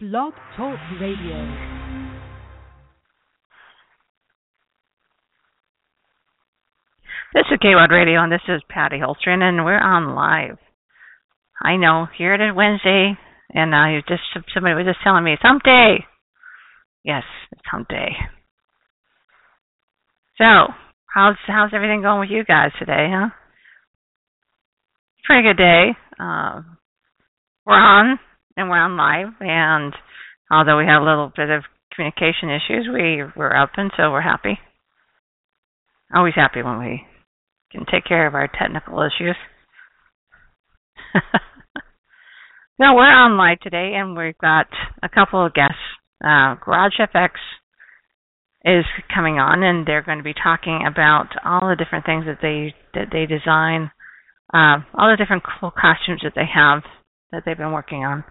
Blog Talk Radio. This is KWAD Radio, and this is Patty Holstrin, and we're on live. I know, here it is Wednesday, and uh, you just somebody was just telling me it's day. Yes, it's hump day. So, how's how's everything going with you guys today, huh? Pretty good day. Uh, we're on and we're on live, and although we had a little bit of communication issues, we were up, and so we're happy. Always happy when we can take care of our technical issues. no, we're on live today, and we've got a couple of guests. Uh, GarageFX is coming on, and they're going to be talking about all the different things that they that they design, uh, all the different cool costumes that they have that they've been working on,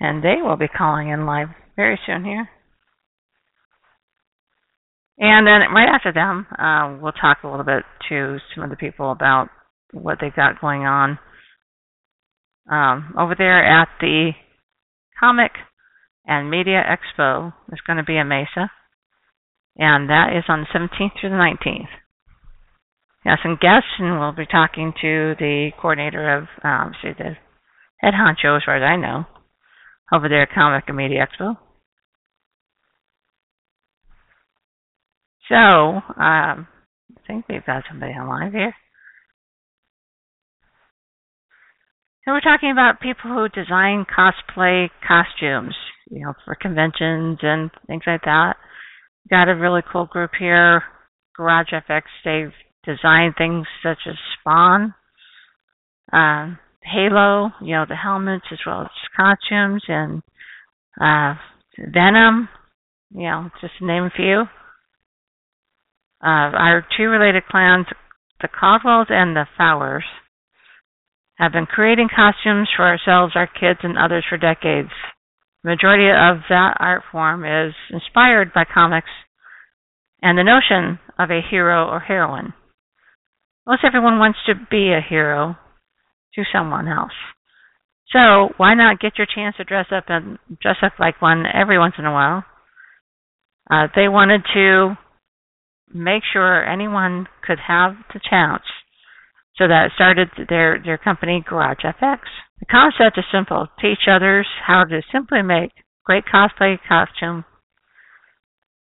and they will be calling in live very soon here. And then right after them, uh, we'll talk a little bit to some of the people about what they've got going on um, over there at the Comic and Media Expo. It's going to be in Mesa, and that is on the 17th through the 19th. Got some guests, and we'll be talking to the coordinator of, um, see, the head honcho, as far as I know, over there at Comic and Media Expo. So, um, I think we've got somebody on live here. So we're talking about people who design cosplay costumes, you know, for conventions and things like that. Got a really cool group here, GarageFX. They've designed things such as Spawn, um, Halo, you know, the helmets as well as costumes, and uh, Venom, you know, just to name a few. Uh, our two related clans, the Caldwells and the Fowers, have been creating costumes for ourselves, our kids, and others for decades. The majority of that art form is inspired by comics and the notion of a hero or heroine. Most everyone wants to be a hero to someone else. So why not get your chance to dress up and dress up like one every once in a while? Uh, they wanted to make sure anyone could have the chance. So that started their, their company, Garage FX. The concept is simple. Teach others how to simply make great cosplay costume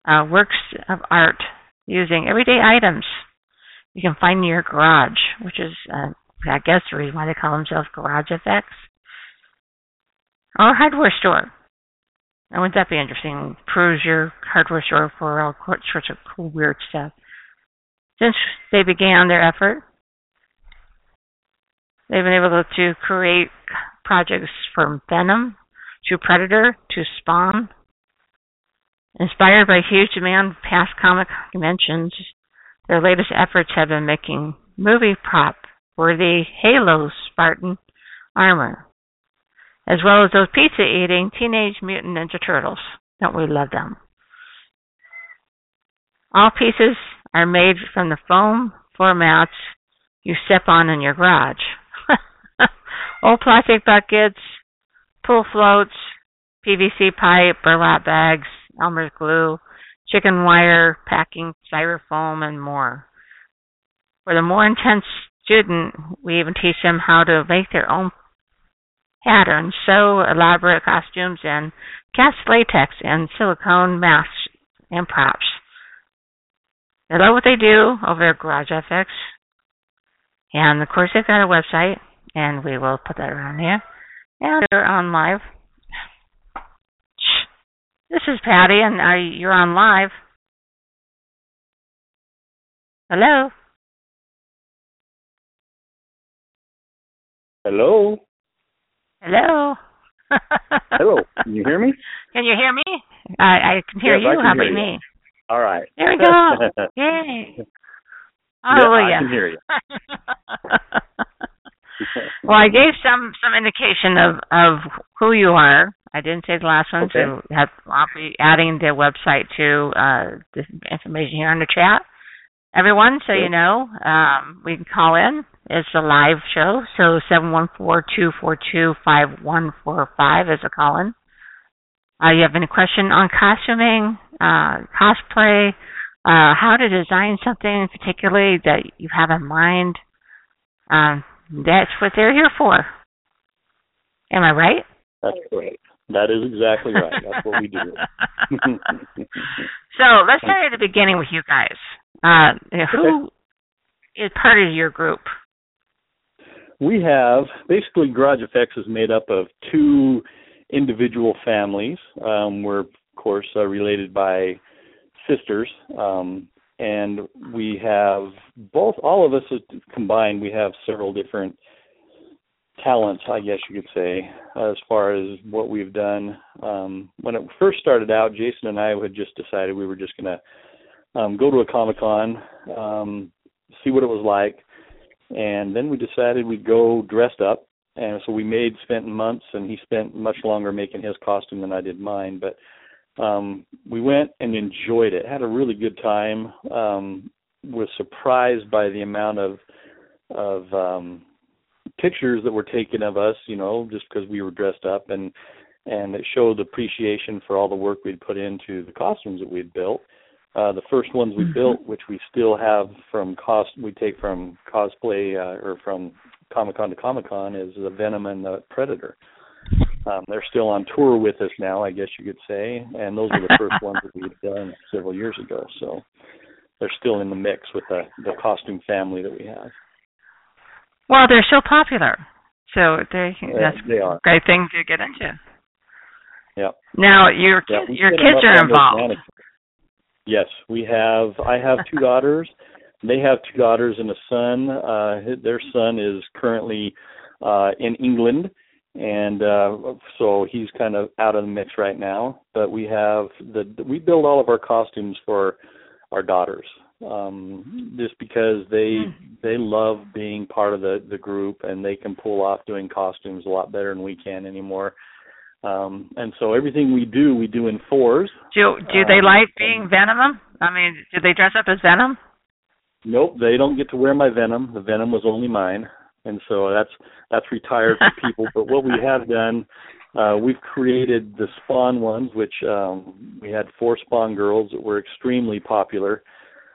uh, works of art using everyday items you can find in your garage, which is, uh, I guess, the reason why they call themselves GarageFX. Or hardware store. Now, wouldn't that be interesting? Peruse your hardware store for all sorts of cool, weird stuff. Since they began their effort, they've been able to create projects from Venom to Predator to Spawn. Inspired by huge demand past comic conventions, their latest efforts have been making movie prop for the Halo Spartan armor as well as those pizza eating Teenage Mutant Ninja Turtles. Don't we love them? All pieces are made from the foam floor mats you step on in your garage. Old plastic buckets, pool floats, PVC pipe, burlap bags, Elmer's glue, chicken wire, packing, styrofoam, and more. For the more intense student, we even teach them how to make their own patterns, sew elaborate costumes, and cast latex and silicone masks and props. They love what they do over at Garage FX. And of course, they've got a website, and we will put that around here. And they're on live. This is Patty, and are you're on live. Hello. Hello. Hello. Hello. Can you hear me? Can you hear me? I, I can hear Yes, you. Can How hear about you. me? All right. There we go. Yay. Yeah, I can hear you. well, I gave some some indication of of who you are. I didn't say the last one, Okay. so have, I'll be adding the website to uh, the information here in the chat. Everyone, so Okay. you know, um, we can call in is a live show. So seven one four two four two five one four five is a call in. Uh, you have any question on costuming, uh, cosplay, uh, how to design something particularly that you have in mind? Um, that's what they're here for. Am I right? That's great. That is exactly right. That's what we do. so let's start at the beginning with you guys. Uh, who is part of your group? We have basically Garage Effects is made up of two individual families. Um, we're of course uh, related by sisters, um, and we have both. All of us combined, we have several different talents, I guess you could say, as far as what we've done. Um, when it first started out, Jason and I had just decided we were just going to um, go to a Comic Con, um, see what it was like, and then we decided we'd go dressed up. And so we made spent months, and he spent much longer making his costume than I did mine. But um, we went and enjoyed it, had a really good time. Um, was surprised by the amount of of um, pictures that were taken of us, you know, just because we were dressed up and and it showed appreciation for all the work we'd put into the costumes that we'd built. Uh, the first ones we mm-hmm. built, which we still have from cost, we take from cosplay uh, or from Comic Con to Comic Con, is the Venom and the Predator. Um, they're still on tour with us now, I guess you could say, and those were the first ones that we'd done several years ago. So they're still in the mix with the the costume family that we have. Well, they're so popular, so they that's they are. a great thing to get into. Yeah. Now your yeah, your kids are involved. Yes, we have. I have two daughters. They have two daughters and a son. Uh, their son is currently uh, in England, and uh, so he's kind of out of the mix right now. But we have the we build all of our costumes for our daughters um just because they hmm. they love being part of the the group and they can pull off doing costumes a lot better than we can anymore um and so everything we do we do in fours. Do do they um, like being venom? I mean do they dress up as venom? Nope they don't get to wear my venom. The venom was only mine. And so that's that's retired for people. But what we have done uh, we've created the Spawn ones, which um, we had four Spawn girls that were extremely popular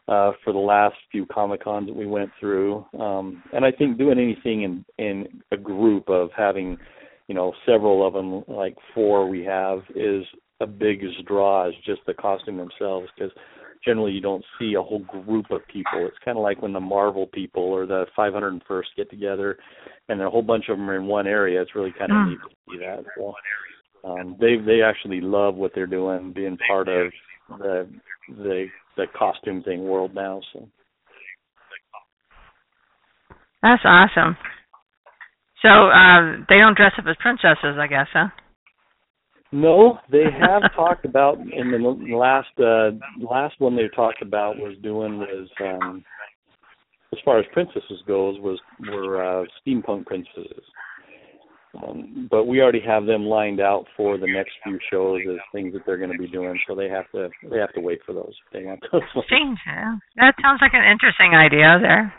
uh, for the last few Comic Cons that we went through. Um, and I think doing anything in in a group of having, you know, several of them, like four we have, is a biggest draw is just the costume themselves because generally you don't see a whole group of people. It's kind of like when the Marvel people or the 501st get together, and a whole bunch of them are in one area. It's really kind of mm. neat to see that. So, um, they they actually love what they're doing, being part of the the the costume thing world now. So that's awesome. So uh, they don't dress up as princesses, I guess, huh? No, they have talked about in the last uh last one they talked about was doing was um as far as princesses goes was were uh steampunk princesses. Um, but we already have them lined out for the next few shows as things that they're going to be doing, so they have to they have to wait for those if they want those. Yeah. That sounds like an interesting idea there.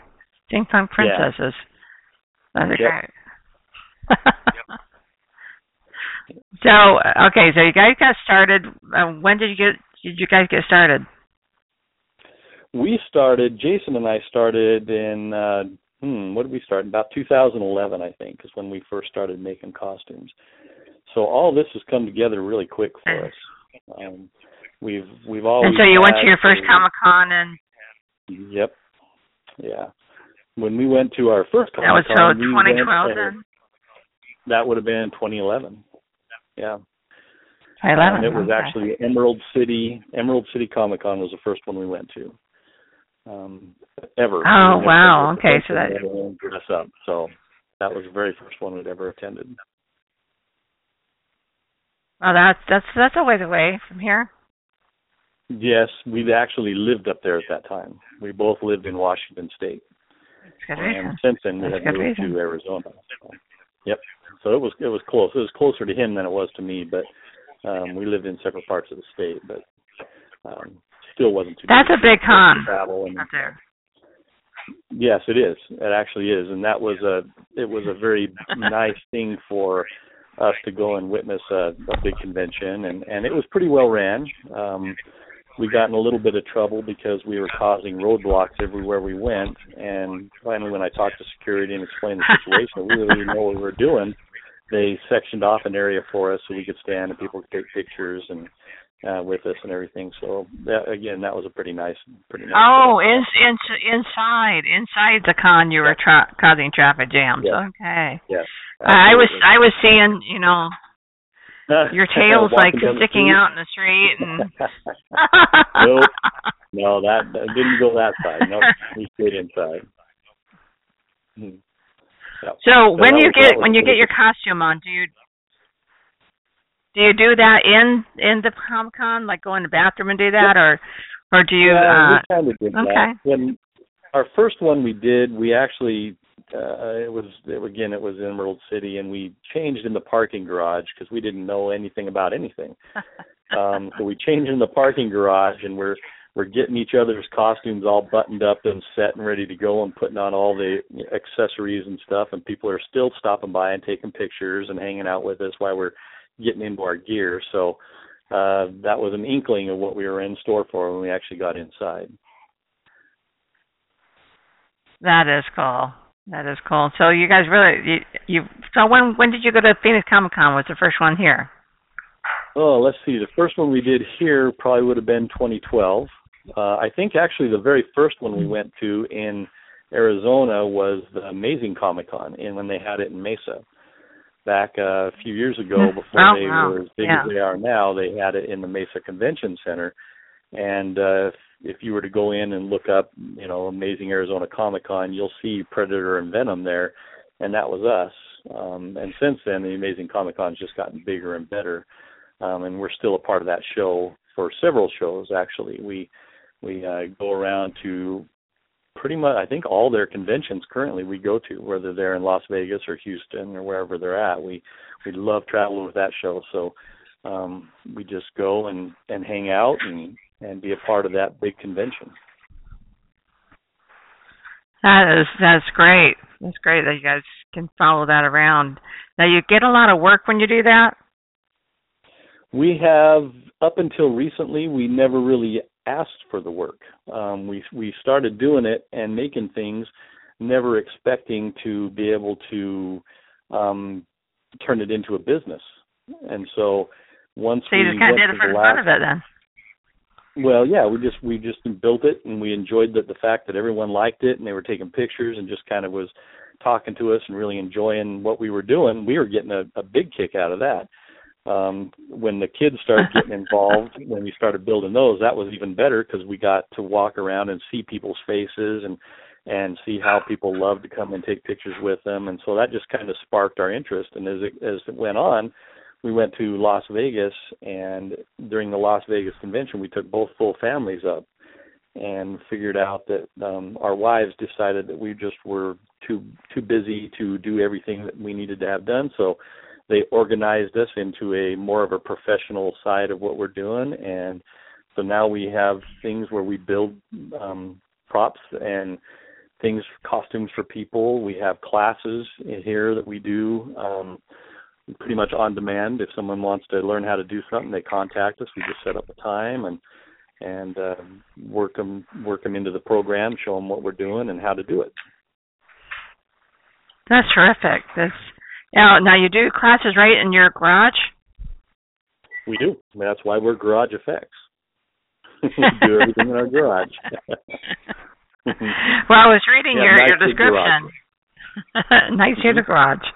Steampunk princesses. Yeah. That'd be yep. great. So okay, so you guys got started. Uh, when did you get? Did you guys get started? We started. Jason and I started in uh hmm, what did we start? About 2011, I think, is when we first started making costumes. So all this has come together really quick for us. Um, we've we've always. And so you went to your first Comic Con and. Yep. Yeah. When we went to our first Comic Con, that was so 2012 then. That would have been 2011. Yeah. 2011. And it was okay. actually Emerald City. Emerald City Comic Con was the first one we went to um, ever. Oh wow! Okay, so that dress up. So that was the very first one we'd ever attended. Oh, that's that's that's a ways away from here. Yes, we actually lived up there at that time. We both lived in Washington State. That's good and since then we That's have moved reason. to Arizona. So, yep. So it was it was close. It was closer to him than it was to me, but um we lived in separate parts of the state, but um still wasn't too. That's a big con. Travel and, there. Yes, it is. It actually is, and that was a it was a very nice thing for us to go and witness a, a big convention, and and it was pretty well ran. Um, we got in a little bit of trouble because we were causing roadblocks everywhere we went, and finally, when I talked to security and explained the situation, we really didn't know what we were doing. They sectioned off an area for us so we could stand and people could take pictures and uh, with us and everything. So that again, that was a pretty nice, pretty nice. Oh, in, in, inside, inside the con, you were tra- causing traffic jams. Okay. Yes. I was. I was seeing, you know, your tail's like Walking down the sticking out in the street, and Nope. No, that, that didn't go that side. No, we stayed inside. Hmm. Yeah. So when you was- get when you get your costume on, do you do you do that in in the Comic Con, like go in the bathroom and do that, or or do you? yeah, uh we kind of did okay. that. When our first one we did, we actually uh, it was it, again it was in Emerald City, and we changed in the parking garage because we didn't know anything about anything. um, so we changed in the parking garage, and we're we're getting each other's costumes all buttoned up and set and ready to go, and putting on all the accessories and stuff. And people are still stopping by and taking pictures and hanging out with us while we're getting into our gear. So uh, that was an inkling of what we were in store for when we actually got inside. That is cool. That is cool. So you guys really you, you so when when did you go to Phoenix Comic Con? Was the first one here? Oh, let's see. The first one we did here probably would have been 2012. Uh, I think actually the very first one we went to in Arizona was the Amazing Comic Con, and when they had it in Mesa back uh, a few years ago before Oh, they wow. were as big Yeah. as they are now. They had it in the Mesa Convention Center, and uh, if, you were to go in and look up, you know, Amazing Arizona Comic Con, you'll see Predator and Venom there, and that was us. Um, and since then, the Amazing Comic Con's just gotten bigger and better, um, and we're still a part of that show for several shows. Actually, we we uh, go around to pretty much I think all their conventions currently we go to, whether they're in Las Vegas or Houston or wherever they're at. We we love traveling with that show, so um, we just go and and hang out and and be a part of that big convention. That is that's great. That's great that you guys can follow that around. Now you get a lot of work when you do that. We have up until recently we never really asked for the work. Um, we we started doing it and making things, never expecting to be able to um, turn it into a business. And so once So you we just kind of did it for the fun of it then. Well, yeah, we just we just built it and we enjoyed the the fact that everyone liked it and they were taking pictures and just kind of was talking to us and really enjoying what we were doing. We were getting a, a big kick out of that. Um when the kids started getting involved, when we started building those, that was even better because we got to walk around and see people's faces and and see how people loved to come and take pictures with them and so that just kind of sparked our interest and as it as it went on we went to Las Vegas and during the Las Vegas convention we took both full families up and figured out that um our wives decided that we just were too too busy to do everything that we needed to have done. So they organized us into a more of a professional side of what we're doing. And so now we have things where we build um props and things costumes for people. We have classes here that we do um pretty much on demand. If someone wants to learn how to do something, they contact us. We just set up a time and and uh, work them work them into the program, show them what we're doing and how to do it. That's terrific. That's now now you do classes right in your garage. We do. I mean, that's why we're Garage Effects. we do everything in our garage. well, I was reading Yeah, your nice your description. nice here the garage.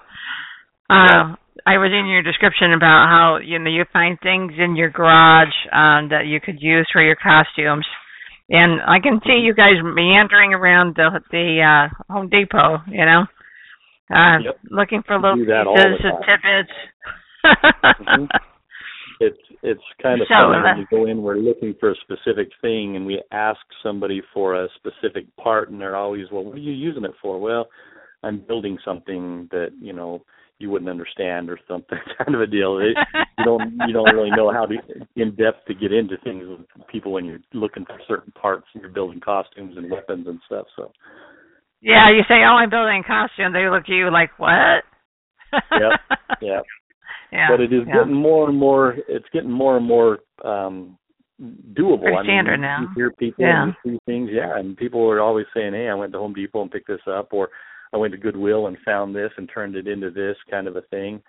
Uh, I was in your description about how you know you find things in your garage um, that you could use for your costumes, and I can see you guys meandering around the the uh, Home Depot. You know, uh, Yep. looking for little do that all pieces and time. tidbits. Mhm. It's it's kind of So, funny uh, when we go in. We're looking for a specific thing, and we ask somebody for a specific part, and they're always, "Well, what are you using it for?" Well, I'm building something that you know you wouldn't understand, or something kind of a deal. It, you don't you don't really know how to in depth to get into things with people when you're looking for certain parts and you're building costumes and weapons and stuff. So Yeah, you say, "Oh, I'm building a costume." They look at you like, "What?" yep. Yep. Yeah. But it is yeah. getting more and more. It's getting more and more um doable. Pretty I mean, standard now. you hear people Yeah. and you see things, yeah, and people are always saying, "Hey, I went to Home Depot and picked this up," or "I went to Goodwill and found this and turned it into this," kind of a thing.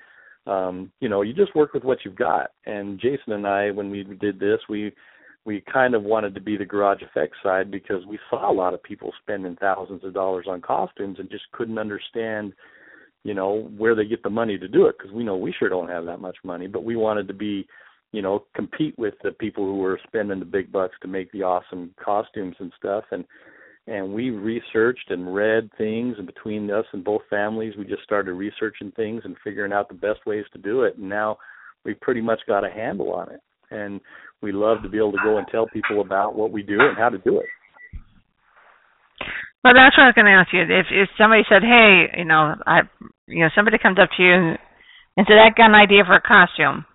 Um, you know, you just work with what you've got. And Jason and I, when we did this, we we kind of wanted to be the garage effects side because we saw a lot of people spending thousands of dollars on costumes and just couldn't understand you know where they get the money to do it because we know we sure don't have that much money but we wanted to be you know compete with the people who were spending the big bucks to make the awesome costumes and stuff and and we researched and read things and between us and both families we just started researching things and figuring out the best ways to do it and now we've pretty much got a handle on it and we love to be able to go and tell people about what we do and how to do it Well, that's what I was going to ask you. If if somebody said, "Hey, you know, I, you know, somebody comes up to you and, and said, "I got an idea for a costume,"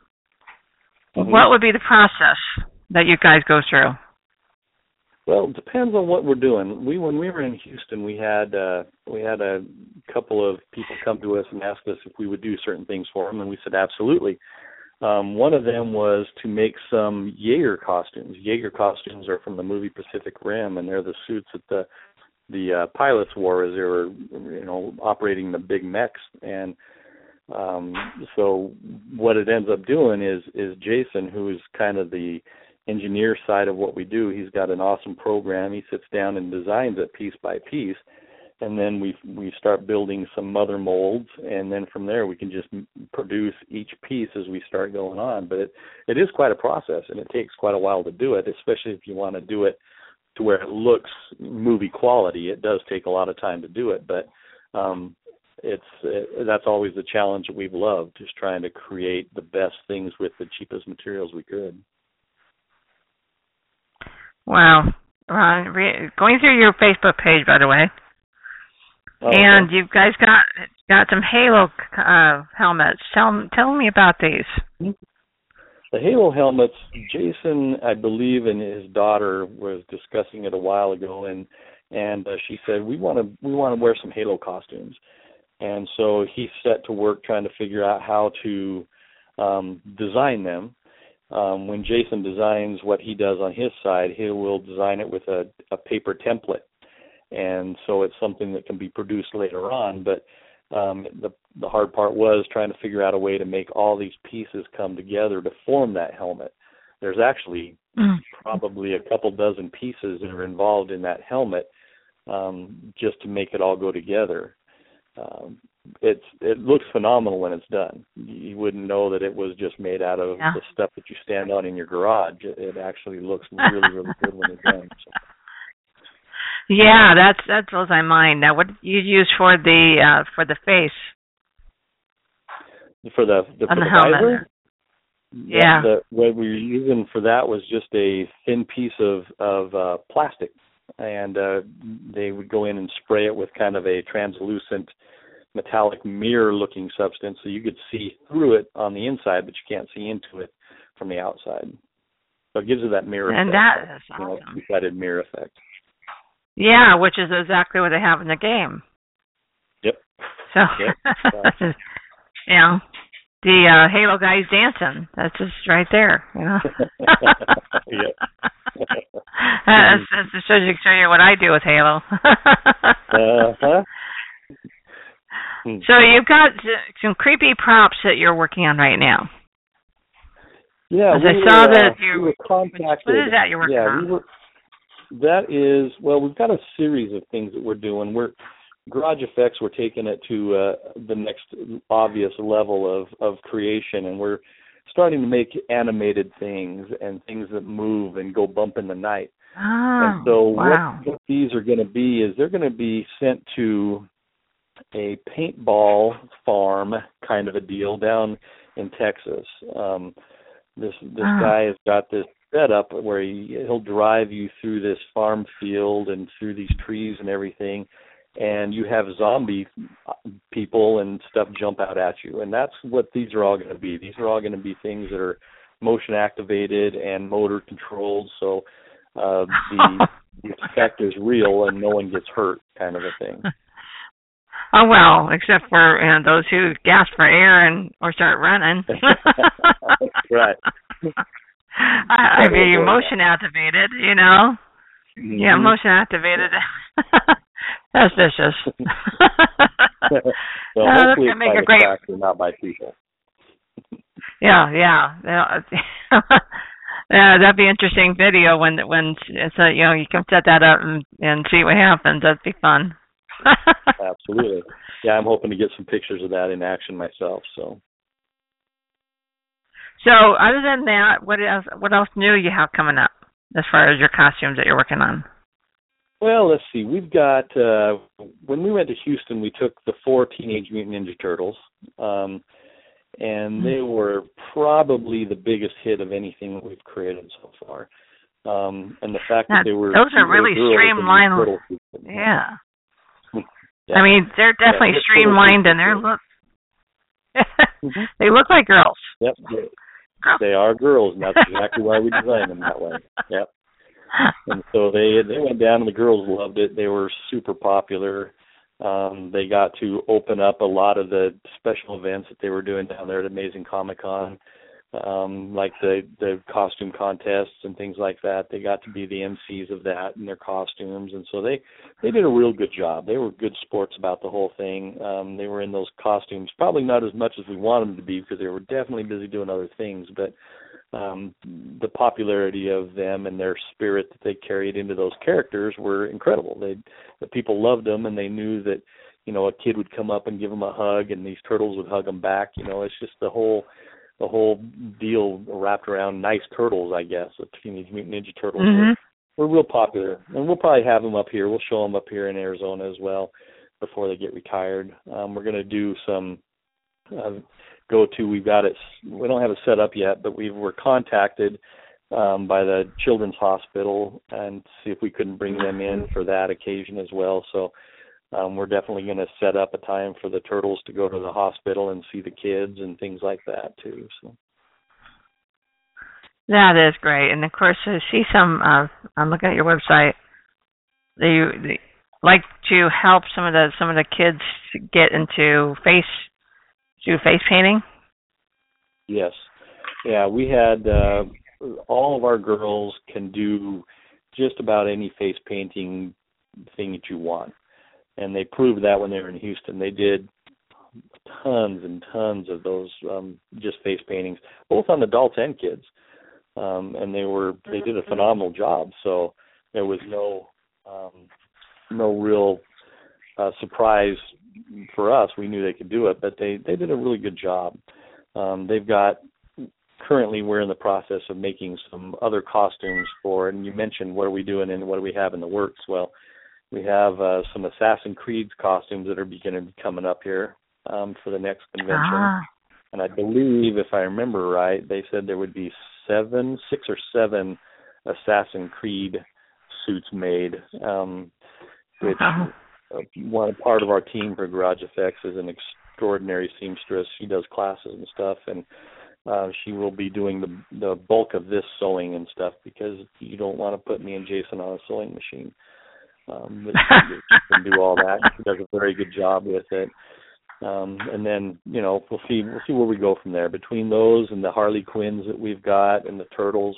Mhm. what would be the process that you guys go through? Well, it depends on what we're doing. We when we were in Houston, we had uh we had a couple of people come to us and ask us if we would do certain things for them, and we said absolutely. Um, one of them was to make some Jaeger costumes. Jaeger costumes are from the movie Pacific Rim, and they're the suits that the the uh, pilots wore as they were, you know, operating the big mechs. And um, so what it ends up doing is is Jason, who is kind of the engineer side of what we do. He's got an awesome program. He sits down and designs it piece by piece, and then we we start building some mother molds, and then from there we can just produce each piece as we start going on. But it it is quite a process, and it takes quite a while to do it, especially if you want to do it to where it looks movie quality. It does take a lot of time to do it, but um it's it, that's always the challenge that we've loved, just trying to create the best things with the cheapest materials we could. Wow. Uh, re- going through your Facebook page, by the way, Oh, and you guys got got some Halo uh, helmets. Tell tell me about these. The Halo helmets, Jason, I believe, and his daughter was discussing it a while ago, and and uh, she said we want to we want to wear some Halo costumes, and so he set to work trying to figure out how to um, design them. Um, when Jason designs what he does on his side, he will design it with a, a paper template, and so it's something that can be produced later on. But um, the the hard part was trying to figure out a way to make all these pieces come together to form that helmet. There's actually Mm. probably a couple dozen pieces that are involved in that helmet um, just to make it all go together. Um, it's it looks phenomenal when it's done. You wouldn't know that it was just made out of Yeah. the stuff that you stand on in your garage. It, actually looks really really good when it's done. So. Yeah, that's that blows my mind. Now, what you use for the uh, for the face? For the, the On for the the helmet. visor, Yeah. The, what we were using for that was just a thin piece of of uh, plastic, and uh, they would go in and spray it with kind of a translucent metallic mirror-looking substance, so you could see through it on the inside, but you can't see into it from the outside. So it gives it that mirror And effect, that is you know, awesome. two-sided mirror effect. Yeah, which is exactly what they have in the game. Yep. So, Yep. yeah, the uh, Halo guys dancing. That's just right there. You know. Yep. that's, that's just you, show you what I do with Halo. uh-huh. Hmm. So you've got some creepy props that you're working on right now. Yeah, As we I were, saw uh, that you- we were contacted. What is that you're working yeah, on? we were. That is well, we've got a series of things that we're doing. We're Garage Effects. We're taking it to uh, the next obvious level of of creation, and we're starting to make animated things and things that move and go bump in the night. Oh, and so wow. what, what these are going to be is they're going to be sent to a paintball farm kind of a deal down in Texas. Um, this this Ah. guy has got this setup where he he'll drive you through this farm field and through these trees and everything, and you have zombie people and stuff jump out at you, and that's what these are all going to be. These are all going to be things that are motion activated and motor controlled. So uh, the, the effect is real and no one gets hurt, kind of a thing. Oh well, except for you know, those who gasp for air and or start running. right. I, I mean, motion activated, you know. Mm-hmm. Yeah, motion activated. That's vicious. well, Uh, hopefully it's make a great- tractor, not by people. yeah, yeah. Yeah, that'd be interesting video when when it's a you know you can set that up and and see what happens. That'd be fun. Absolutely. Yeah, I'm hoping to get some pictures of that in action myself. So. So, other than that, what else? What else new you have coming up as far as your costumes that you're working on? Well, let's see. We've got uh when we went to Houston, we took the four Teenage Mutant Ninja Turtles, um, and they were probably the biggest hit of anything that we've created so far. Um, and the fact Yeah, that they were those are really girls in these streamlined. Yeah. Yeah. I mean, they're definitely they're streamlined and they're totally look. Mhm. they look like girls. Yep. they- They are girls, and that's exactly why we designed them that way. Yep. and so they they went down and the girls loved it they were super popular um they got to open up a lot of the special events that they were doing down there at amazing comic con um like the the costume contests and things like that they got to be the MCs of that in their costumes and so they they did a real good job they were good sports about the whole thing um they were in those costumes probably not as much as we wanted them to be because they were definitely busy doing other things but um, the popularity of them and their spirit that they carried into those characters were incredible. They the people loved them and they knew that you know a kid would come up and give them a hug and these turtles would hug them back. You know, it's just the whole the whole deal wrapped around nice turtles, I guess. The Teenage Mutant Ninja Turtles Mhm. were, were real popular, and we'll probably have them up here. We'll show them up here in Arizona as well before they get retired. Um, we're going to do some uh, go to. We've got it. We don't have it set up yet, but we were contacted um, by the Children's Hospital and see if we couldn't bring them in for that occasion as well. So um, we're definitely going to set up a time for the turtles to go to the hospital and see the kids and things like that too. So That is great, and of course, I see some. Uh, I'm looking at your website. They, they like to help some of the some of the kids get into face do face painting. yes, yeah, we had uh, all of our girls can do just about any face painting thing that you want. And they proved that when they were in Houston. They did tons and tons of those um just face paintings, both on adults and kids. Um and they were they did a phenomenal job. So there was no um no real uh surprise for us. We knew they could do it, but they they did a really good job. Um they've got currently we're in the process of making some other costumes for and you mentioned what are we doing and what do we have in the works well we have uh, some assassin creed costumes that are beginning to be coming up here um for the next convention Ah, and i believe if i remember right they said there would be seven six or seven assassin creed suits made um which Wow. uh, one part of our team for Garage Effects is an extraordinary seamstress. She does classes and stuff, and uh, she will be doing the the bulk of this sewing and stuff because you don't want to put me and Jason on a sewing machine. Um, but she, she can do all that. She does a very good job with it. Um, and then you know we'll see we'll see where we go from there. Between those and the Harley Quinns that we've got and the Turtles,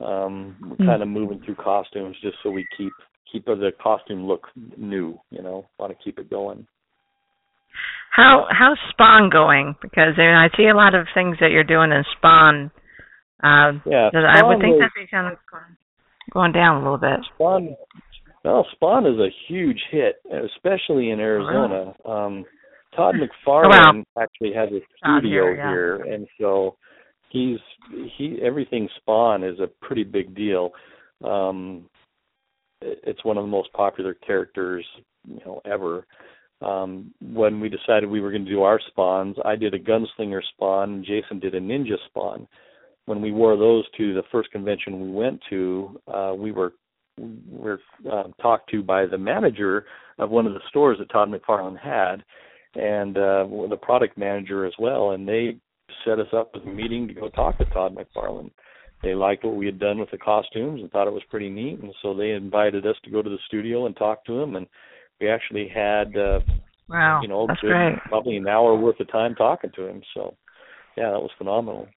um, we're kind of moving through costumes just so we keep keep the costume look new. You know, want to keep it going. how how's Spawn going? Because I, mean, I see a lot of things that you're doing in Spawn. Uh, Yeah, that I would think was- that'd be kind of going, going down a little bit. Spawn, well, Spawn is a huge hit, especially in Arizona. Um, Todd McFarlane actually has a studio here, yeah. here, and so he's he everything Spawn is a pretty big deal. Um, it's one of the most popular characters you know ever. Um, when we decided we were going to do our spawns, I did a gunslinger spawn, and Jason did a ninja spawn. When we wore those to the first convention we went to, uh, we were were uh, talked to by the manager of one of the stores that Todd McFarlane had, and uh, the product manager as well, and they set us up with a meeting to go talk to Todd McFarlane. they liked what we had done with the costumes and thought it was pretty neat, and so they invited us to go to the studio and talk to him, and we actually had uh, wow, you know good, probably an hour worth of time talking to him. So yeah, that was phenomenal.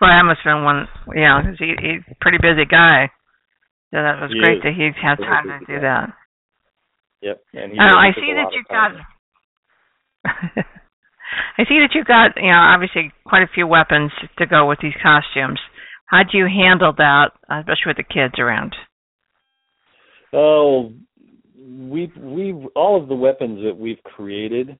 Well, that must have been one, you know, 'cause he, he's a pretty busy guy. So that was He great is. that he had time to do that. Yep, and he Oh, I see that you've got. I see that you've got, you know, obviously quite a few weapons to go with these costumes. How do you handle that, especially with the kids around? Oh, we we all of the weapons that we've created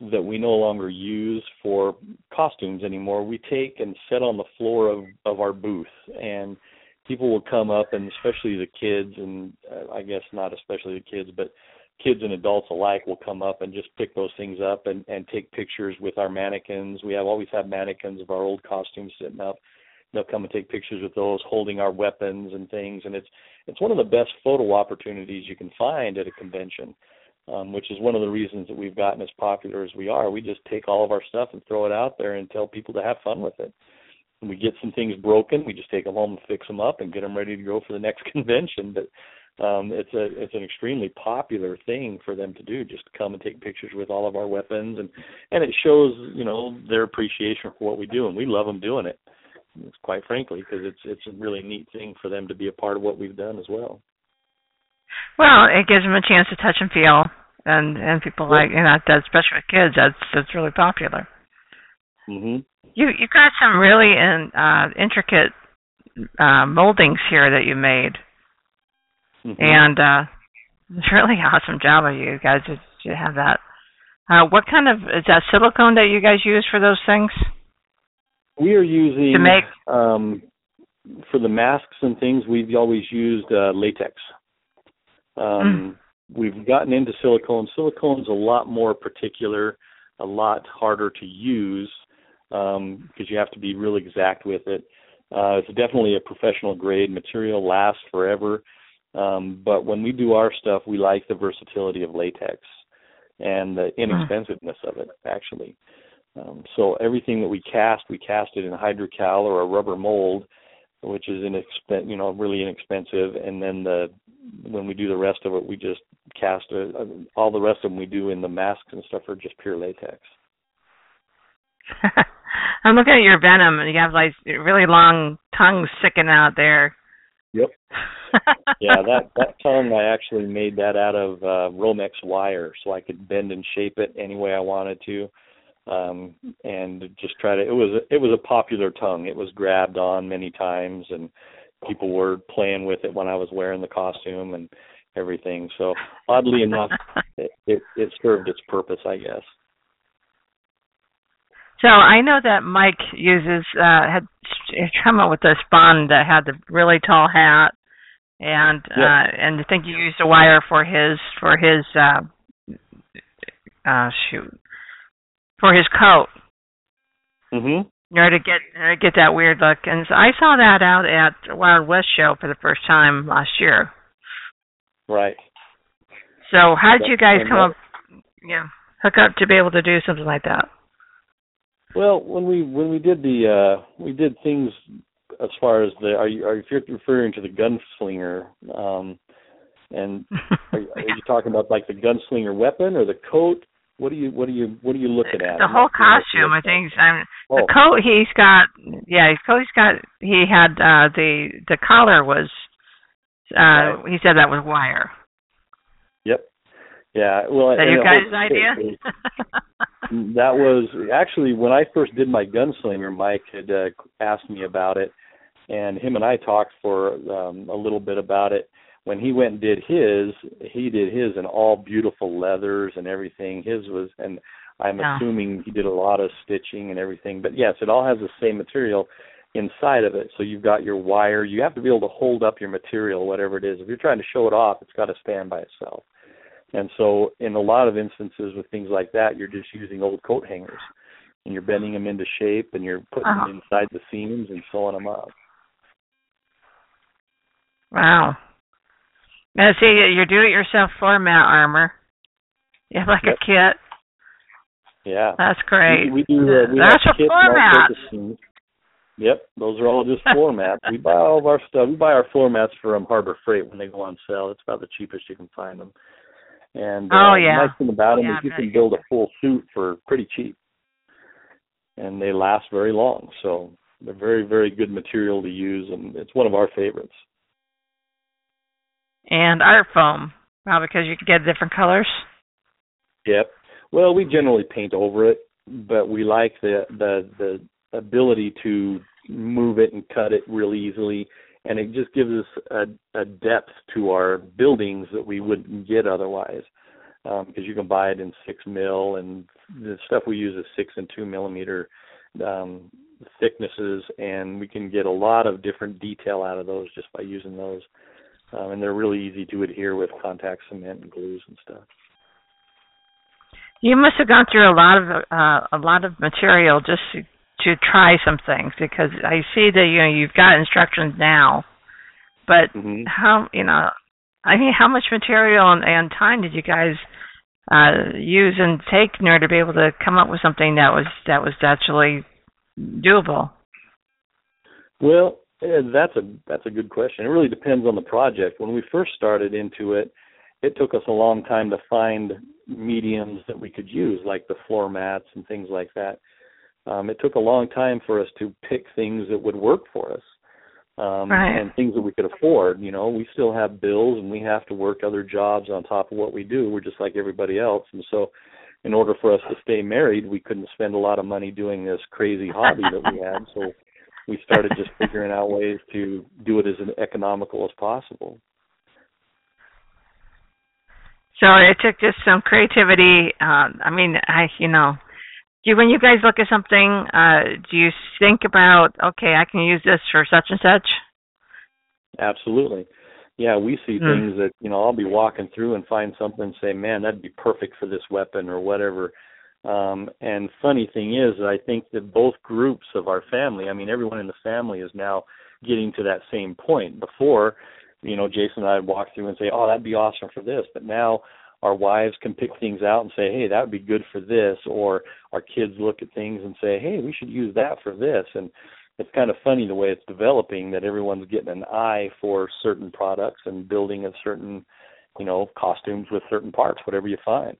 that we no longer use for costumes anymore, we take and set on the floor of of our booth, and people will come up, and especially the kids, and uh, I guess not especially the kids, but kids and adults alike will come up and just pick those things up and and take pictures with our mannequins. We have always have mannequins of our old costumes sitting up. They'll come and take pictures with those, holding our weapons and things, and it's it's one of the best photo opportunities you can find at a convention, um, which is one of the reasons that we've gotten as popular as we are. We just take all of our stuff and throw it out there and tell people to have fun with it. When we get some things broken, we just take them home and fix them up and get them ready to go for the next convention. But um, it's a it's an extremely popular thing for them to do, just to come and take pictures with all of our weapons, and and it shows you know their appreciation for what we do, and we love them doing it quite frankly because it's it's a really neat thing for them to be a part of what we've done as well. Well, it gives them a chance to touch and feel, and and people like you know that especially with kids. That's that's really popular. Mhm. You you got some really in, uh, intricate uh, moldings here that you made, Mm-hmm. and uh, it's a really awesome job of you guys to, to have that. Uh, what kind of is that silicone that you guys use for those things? we are using To make- um for the masks and things we've always used uh latex. Um we've gotten into silicone. Silicone's a lot more particular, a lot harder to use um because you have to be really exact with it. Uh it's definitely a professional grade material, lasts forever. Um but when we do our stuff, we like the versatility of latex and the inexpensiveness of it actually. Um, so everything that we cast, we cast it in hydrocal or a rubber mold, which is inexpen- you know, really inexpensive. And then the when we do the rest of it, we just cast a, a, all the rest of them we do in the masks and stuff are just pure latex. I'm looking at your venom, and you have like really long tongues sticking out there. Yep. yeah, that that tongue I actually made that out of uh Romex wire, so I could bend and shape it any way I wanted to, um, and just try to. It was it was a popular tongue. It was grabbed on many times, and people were playing with it when I was wearing the costume and everything. So oddly enough, it, it it served its purpose, I guess. So I know that Mike uses uh had come up with this Spawn that had the really tall hat and Yeah. uh and I think you used a wire for his for his uh uh shoot for his coat Mhm. in order to get to get that weird look and so I saw that out at Wild West show for the first time last year. Right. So how did you guys come up yeah hook up to be able to do something like that? Well, when we when we did the uh we did things as far as the are you are you if you're referring to the gunslinger um and are, are you talking about like the gunslinger weapon or the coat? What are you what are you what are you looking at? The I'm whole not sure what costume, I think. I'm, Oh, The coat he's got, yeah, his coat he's got. He had uh the the collar was. uh Right. He said that was wire. Yep. Yeah. Well, that your it guys' was- idea? that was actually when I first did my gunslinger. Mike had uh, asked me about it, and him and I talked for um, a little bit about it. When he went and did his, he did his in all beautiful leathers and everything. His was, and I'm Yeah. assuming he did a lot of stitching and everything. But yes, it all has the same material inside of it. So you've got your wire. You have to be able to hold up your material, whatever it is. If you're trying to show it off, it's got to stand by itself. And so, in a lot of instances with things like that, you're just using old coat hangers, and you're bending them into shape, and you're putting Uh-huh. them inside the seams and sewing them up. wow. Now see, your do-it-yourself floor mat armor. You have like Yep. a kit. Yeah. That's great. We, we do. Uh, we That's have a floor and all sorts mat. Yep, those are all just floor mats. We buy all of our stuff. We buy our floor mats from Harbor Freight when they go on sale. It's about the cheapest you can find them. And oh uh, yeah, the nice thing about them Yeah, is you can build a full suit for pretty cheap, and they last very long. So they're very, very good material to use, and it's one of our favorites. And art foam. Well, because you can get different colors. Yep. Well, we generally paint over it, but we like the the the ability to move it and cut it really easily, and it just gives us a, a depth to our buildings that we wouldn't get otherwise. Because you can buy it in six mil, and the stuff we use is six and two millimeter um, thicknesses, and we can get a lot of different detail out of those just by using those. Um, and they're really easy to adhere with contact cement and glues and stuff. You must have gone through a lot of uh, a lot of material just to, to try some things because I see that you know you've got instructions now, but hmm how you know I mean how much material and, and time did you guys uh, use and take in order to be able to come up with something that was that was actually doable? Well, eh, that's a that's a good question. It really depends on the project. When we first started into it, it took us a long time to find mediums that we could use, like the floor mats and things like that. Um, it took a long time for us to pick things that would work for us, um, Right. and things that we could afford. You know, we still have bills and we have to work other jobs on top of what we do. We're just like everybody else, and so. In order for us to stay married, we couldn't spend a lot of money doing this crazy hobby that we had. So we started just figuring out ways to do it as economical as possible. So it took just some creativity. Uh, I mean, I you know, do when you guys look at something, uh, do you think about okay, I can use this for such and such? Absolutely. Yeah, we see Mm. things that, you know, I'll be walking through and find something and say, man, that'd be perfect for this weapon or whatever. Um, and funny thing is, I think that both groups of our family, I mean, everyone in the family is now getting to that same point. Before, you know, Jason and I would walk through and say, oh, that'd be awesome for this. But now our wives can pick things out and say, hey, that would be good for this. Or our kids look at things and say, hey, we should use that for this. And it's kind of funny the way it's developing that everyone's getting an eye for certain products and building a certain, you know, costumes with certain parts, whatever you find.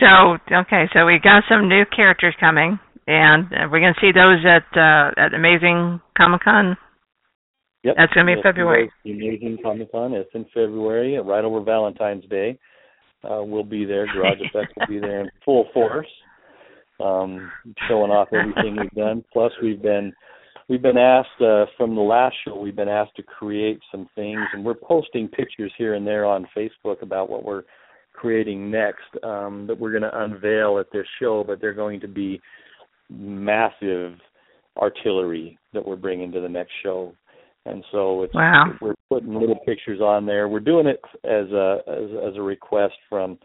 So okay, so we got some new characters coming, and we're gonna see those at uh, at Amazing Comic Con. Yep. That's gonna be Yes, February. Amazing Comic Con. It's in February, right over Valentine's Day. Uh, we'll be there. Garage Effect will be there in full force, um, showing off everything we've done. Plus, we've been we've been asked uh, from the last show. We've been asked to create some things, and we're posting pictures here and there on Facebook about what we're creating next um, that we're going to unveil at this show. But they're going to be massive artillery that we're bringing to the next show and so it's Wow. we're putting little pictures on there. We're doing it as a as, as a request from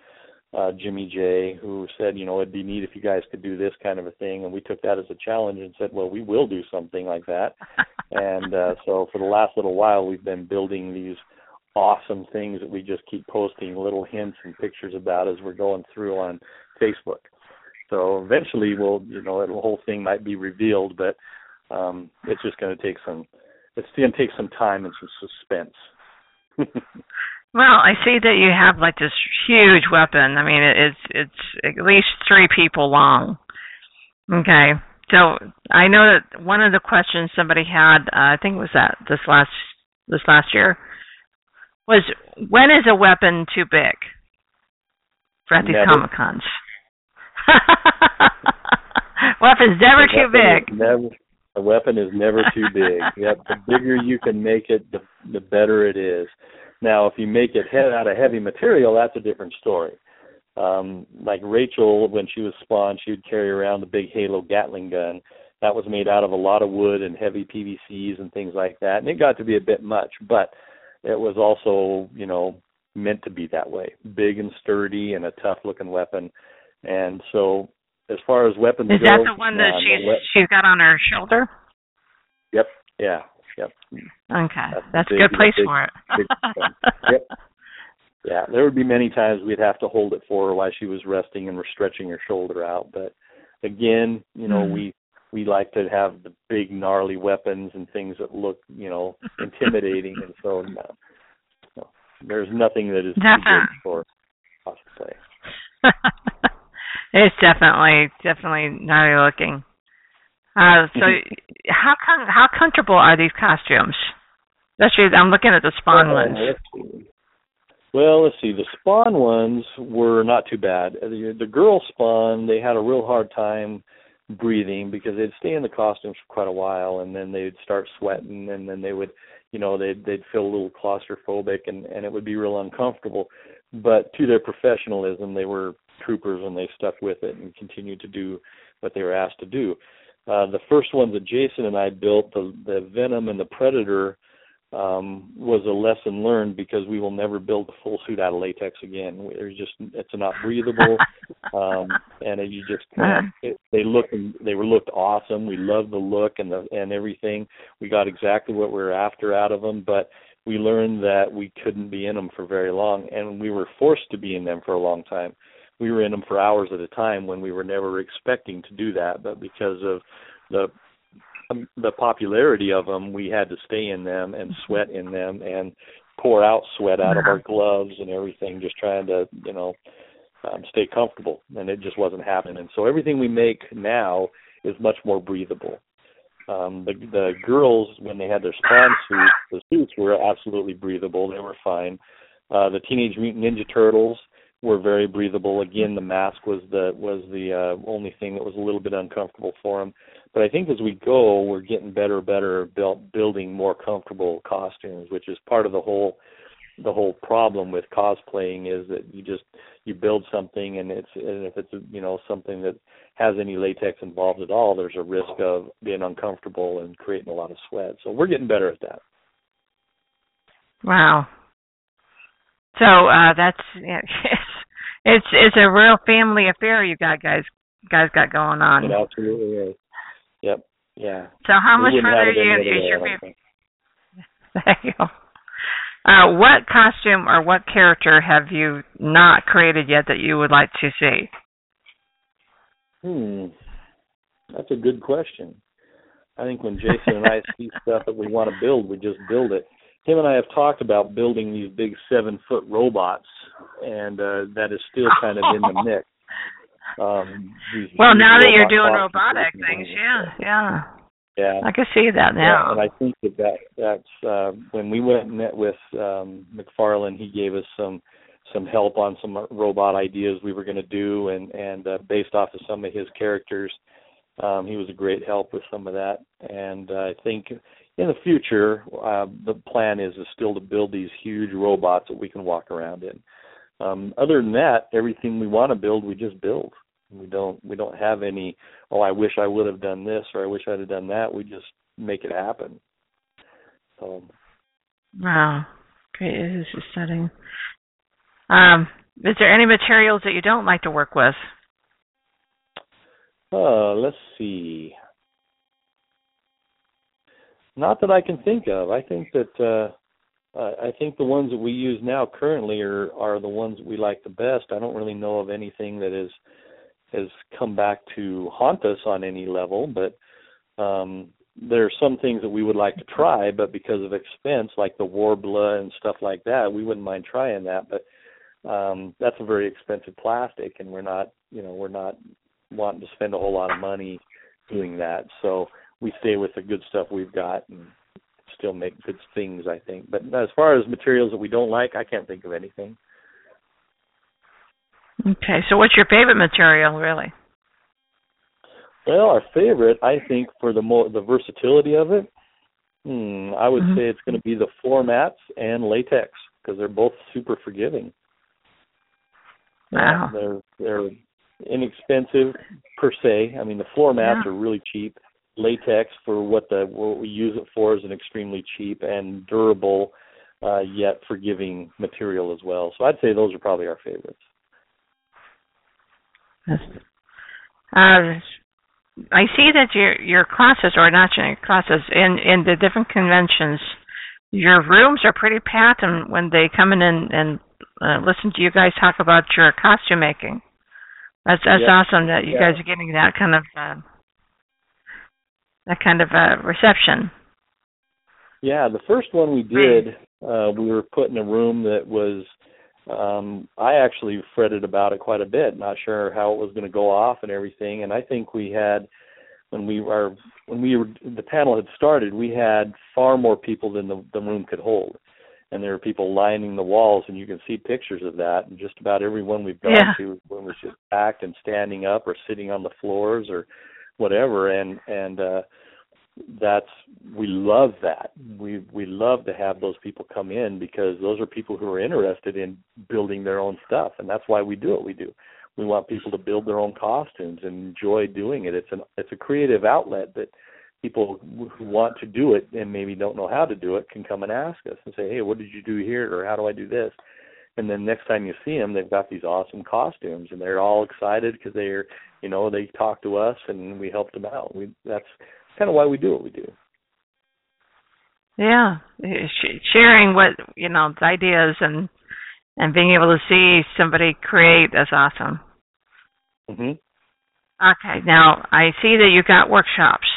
uh, Jimmy J, who said, you know, it'd be neat if you guys could do this kind of a thing, and we took that as a challenge and said, well, we will do something like that. and uh, so for the last little while, we've been building these awesome things that we just keep posting little hints and pictures about as we're going through on Facebook. So eventually, we'll, you know, the whole thing might be revealed, but um, it's just going to take some it's going to take some time and some suspense. Well, I see that you have like this huge weapon. I mean, it's it's at least three people long. Okay, so I know that one of the questions somebody had, uh, I think it was that this last this last year, was when is a weapon too big for at these comic cons? Weapon's never The too weapon big. Never, the weapon is never too big. Yep, the bigger you can make it, the the better it is. Now, if you make it he- out of heavy material, that's a different story. Um, like Rachel, when she was spawned, she would carry around the big Halo Gatling gun. That was made out of a lot of wood and heavy PVCs and things like that, and it got to be a bit much. But it was also, you know, meant to be that way, big and sturdy and a tough-looking weapon. And so, as far as weapons Is go, that the one that uh, she's we- she's got on her shoulder? Yep. Yeah. Yep. Okay, That's that's, a big- good place big- for it. Yep. Yeah. There would be many times we'd have to hold it for her while she was resting and we're stretching her shoulder out. But again, you know, Mhm. we we like to have the big gnarly weapons and things that look you know intimidating, and so no, no, there's nothing that is too good for cosplay. it's definitely definitely gnarly looking. Uh, so how com- how comfortable are these costumes? Especially, I'm looking at the Spawn well, ones. Let's. Well, let's see. The Spawn ones were not too bad. The, the girl Spawn, they had a real hard time breathing because they'd stay in the costumes for quite a while, and then they'd start sweating, and then they would, you know, they'd they'd feel a little claustrophobic, and and it would be real uncomfortable. But to their professionalism, they were troopers, and they stuck with it and continued to do what they were asked to do. Uh, the first ones that Jason and I built, the the Venom and the Predator um, was a lesson learned because we will never build a full suit out of latex again. There's just it's not breathable, um, and it, you just can't. It, they look they were looked awesome. We loved the look and the and everything. We got exactly what we were after out of them, but we learned that we couldn't be in them for very long, and we were forced to be in them for a long time. We were in them for hours at a time when we were never expecting to do that, but because of the the popularity of them, we had to stay in them and sweat in them and pour out sweat out of our gloves and everything, just trying to, you know, um, stay comfortable. And it just wasn't happening. And so everything we make now is much more breathable. Um, the the girls when they had their spawn suits, the suits were absolutely breathable. They were fine. Uh, the Teenage Mutant Ninja Turtles were very breathable. Again, the mask was the was the uh, only thing that was a little bit uncomfortable for them. But I think as we go, we're getting better better built, building more comfortable costumes, which is part of the whole the whole problem with cosplaying is that you just you build something and it's and if it's you know something that has any latex involved at all, there's a risk of being uncomfortable and creating a lot of sweat. So we're getting better at that. Wow. So uh that's it's it's a real family affair you got guys guys got going on. It absolutely is. Yep. Yeah. So how We much further you, is your favorite? There you go. Uh, what costume or what character have you not created yet that you would like to see? Hmm. That's a good question. I think when Jason and I see stuff that we want to build, we just build it. Him and I have talked about building these big seven foot robots, and uh, that is still kind of in the mix. Um, these Well, huge now that you're doing robotic things, yeah, yeah, Yeah. I can see that Yeah, now. and I think that, that that's uh, when we went and met with um, McFarlane. He gave us some some help on some robot ideas we were going to do, and and uh, based off of some of his characters, um, he was a great help with some of that. And uh, I think in the future, uh, the plan is is still to build these huge robots that we can walk around in. Um, other than that, everything we want to build, we just build. We don't we don't have any. Oh, I wish I would have done this, or I wish I'd have done that. We just make it happen. So Wow, great. This is setting. Um, is there any materials that you don't like to work with? Uh, let's see. Not that I can think of. I think that uh, I think the ones that we use now currently are are the ones that we like the best. I don't really know of anything that is has come back to haunt us on any level, but um there are some things that we would like to try, but because of expense, like the Worbla and stuff like that, we wouldn't mind trying that. But um that's a very expensive plastic, and we're not, you know, we're not wanting to spend a whole lot of money doing that. So we stay with the good stuff we've got and still make good things, I think. But as far as materials that we don't like, I can't think of anything. Okay, so what's your favorite material, really? Well, our favorite, I think, for the mo- the versatility of it, hmm, I would Mhm. say it's going to be the floor mats and latex because they're both super forgiving. Wow. They're they're inexpensive per se. I mean, the floor mats Yeah. are really cheap. Latex for what the what we use it for is an extremely cheap and durable, uh, yet forgiving material as well. So I'd say those are probably our favorites. Yes. Uh, I see that your your classes, or not your classes, in in the different conventions, your rooms are pretty packed, and when they come in and, and uh, listen to you guys talk about your costume making, that's that's Yeah. awesome that you Yeah. guys are getting that kind of uh, that kind of a reception. Yeah, the first one we did, uh, we were put in a room that was. Um, I actually fretted about it quite a bit, not sure how it was going to go off and everything. And I think we had, when we were when we were the panel had started, we had far more people than the, the room could hold, and there were people lining the walls, and you can see pictures of that. And just about everyone we've gone Yeah. to, when was just packed and standing up or sitting on the floors or whatever. And and uh, that's we love that. We we love to have those people come in because those are people who are interested in building their own stuff, and that's why we do what we do. We want people to build their own costumes and enjoy doing it. It's an it's a creative outlet that people who want to do it and maybe don't know how to do it can come and ask us and say, "Hey, what did you do here?" or "How do I do this?" And then next time you see them, they've got these awesome costumes, and they're all excited because they're, you know, they talk to us and we helped them out. We that's kind of why we do what we do. Yeah, sharing what you know ideas and and being able to see somebody create is awesome. hmm Okay, now I see that you've got workshops.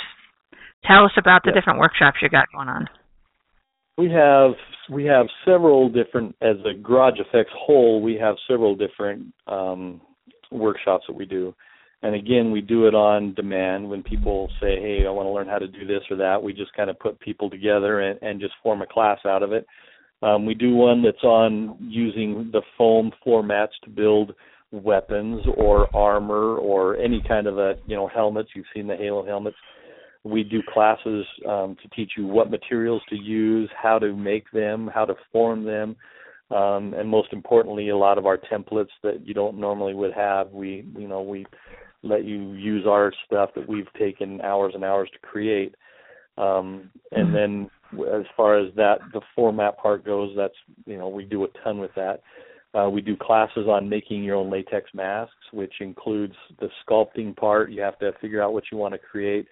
Tell us about the Yeah. different workshops you got going on. We have we have several different as a Garage FX whole. We have several different um, workshops that we do, and again, we do it on demand. When people say, "Hey, I want to learn how to do this or that," we just kind of put people together and, and just form a class out of it. Um, we do one that's on using the foam floor mats to build weapons or armor or any kind of a you know helmets. You've seen the Halo helmets. We do classes um, to teach you what materials to use, how to make them, how to form them, um, and most importantly, a lot of our templates that you don't normally would have. We you know we let you use our stuff that we've taken hours and hours to create. Um, and then as far as that the format part goes, that's you know we do a ton with that. Uh, we do classes on making your own latex masks, which includes the sculpting part. You have to figure out what you want to create,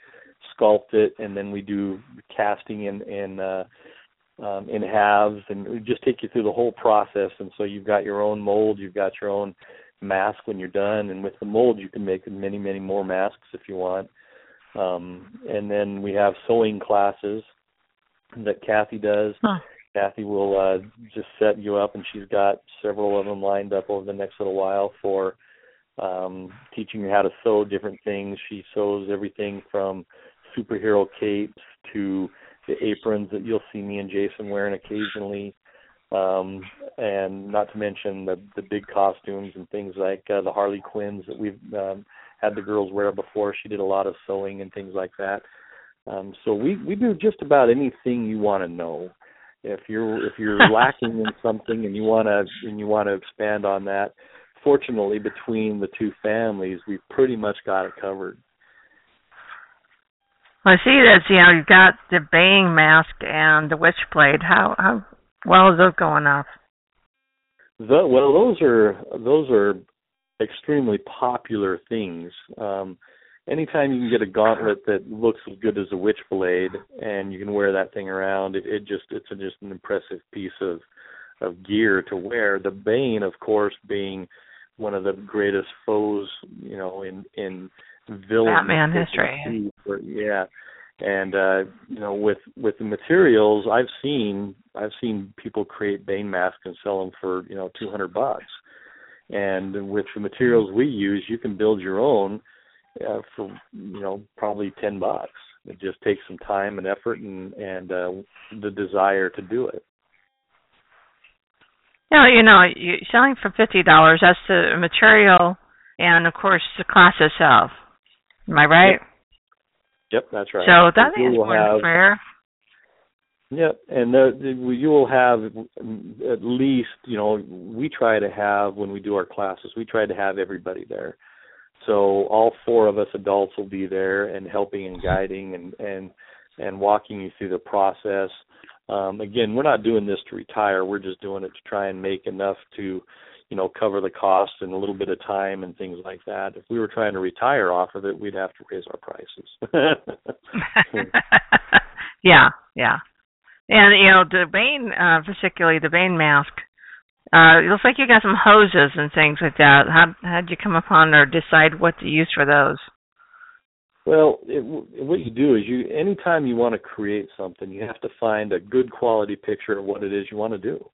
sculpt it, and then we do casting in in uh, um, in halves, and we just take you through the whole process. And so you've got your own mold, you've got your own mask when you're done, and with the mold you can make many many more masks if you want. Um, and then we have sewing classes that Kathy does. Huh. Kathy will uh, just set you up, and she's got several of them lined up over the next little while for um, teaching you how to sew different things. She sews everything from superhero capes to the aprons that you'll see me and Jason wearing occasionally, um, and not to mention the the big costumes and things like uh, the Harley Quinns that we've um, had the girls wear before. She did a lot of sewing and things like that. Um, so we we do just about anything you want to know. If you're if you're lacking in something and you want to and you want to expand on that, fortunately between the two families, we've pretty much got it covered. Well, I see that you know you've got the Bane mask and the Witchblade. How how well is those going off? The, well, those are those are extremely popular things. Um, anytime you can get a gauntlet that looks as good as a Witchblade and you can wear that thing around, it, it just it's a, just an impressive piece of of gear to wear. The Bane, of course, being one of the greatest foes, you know, in in villain Batman history. For, yeah, and uh, you know, with with the materials, I've seen I've seen people create Bane masks and sell them for you know two hundred bucks. And with the materials we use, you can build your own uh, for you know probably ten bucks. It just takes some time and effort and and uh, the desire to do it. No, you know, you're selling for fifty dollars. That's the material, and of course the class itself. Am I right? Yep, that's right. So that You is more have- fair. Yep, and the, the, you will have at least, you know, we try to have when we do our classes, we try to have everybody there. So all four of us adults will be there and helping and guiding and and and walking you through the process. Um, again, we're not doing this to retire. We're just doing it to try and make enough to, you know, cover the costs and a little bit of time and things like that. If we were trying to retire off of it, we'd have to raise our prices. yeah, yeah. And you know, the Bane, uh, particularly the Bane mask. Uh, it looks like you got some hoses and things like that. How how'd you come upon or decide what to use for those? Well, it, what you do is you anytime you want to create something, you have to find a good quality picture of what it is you want to do.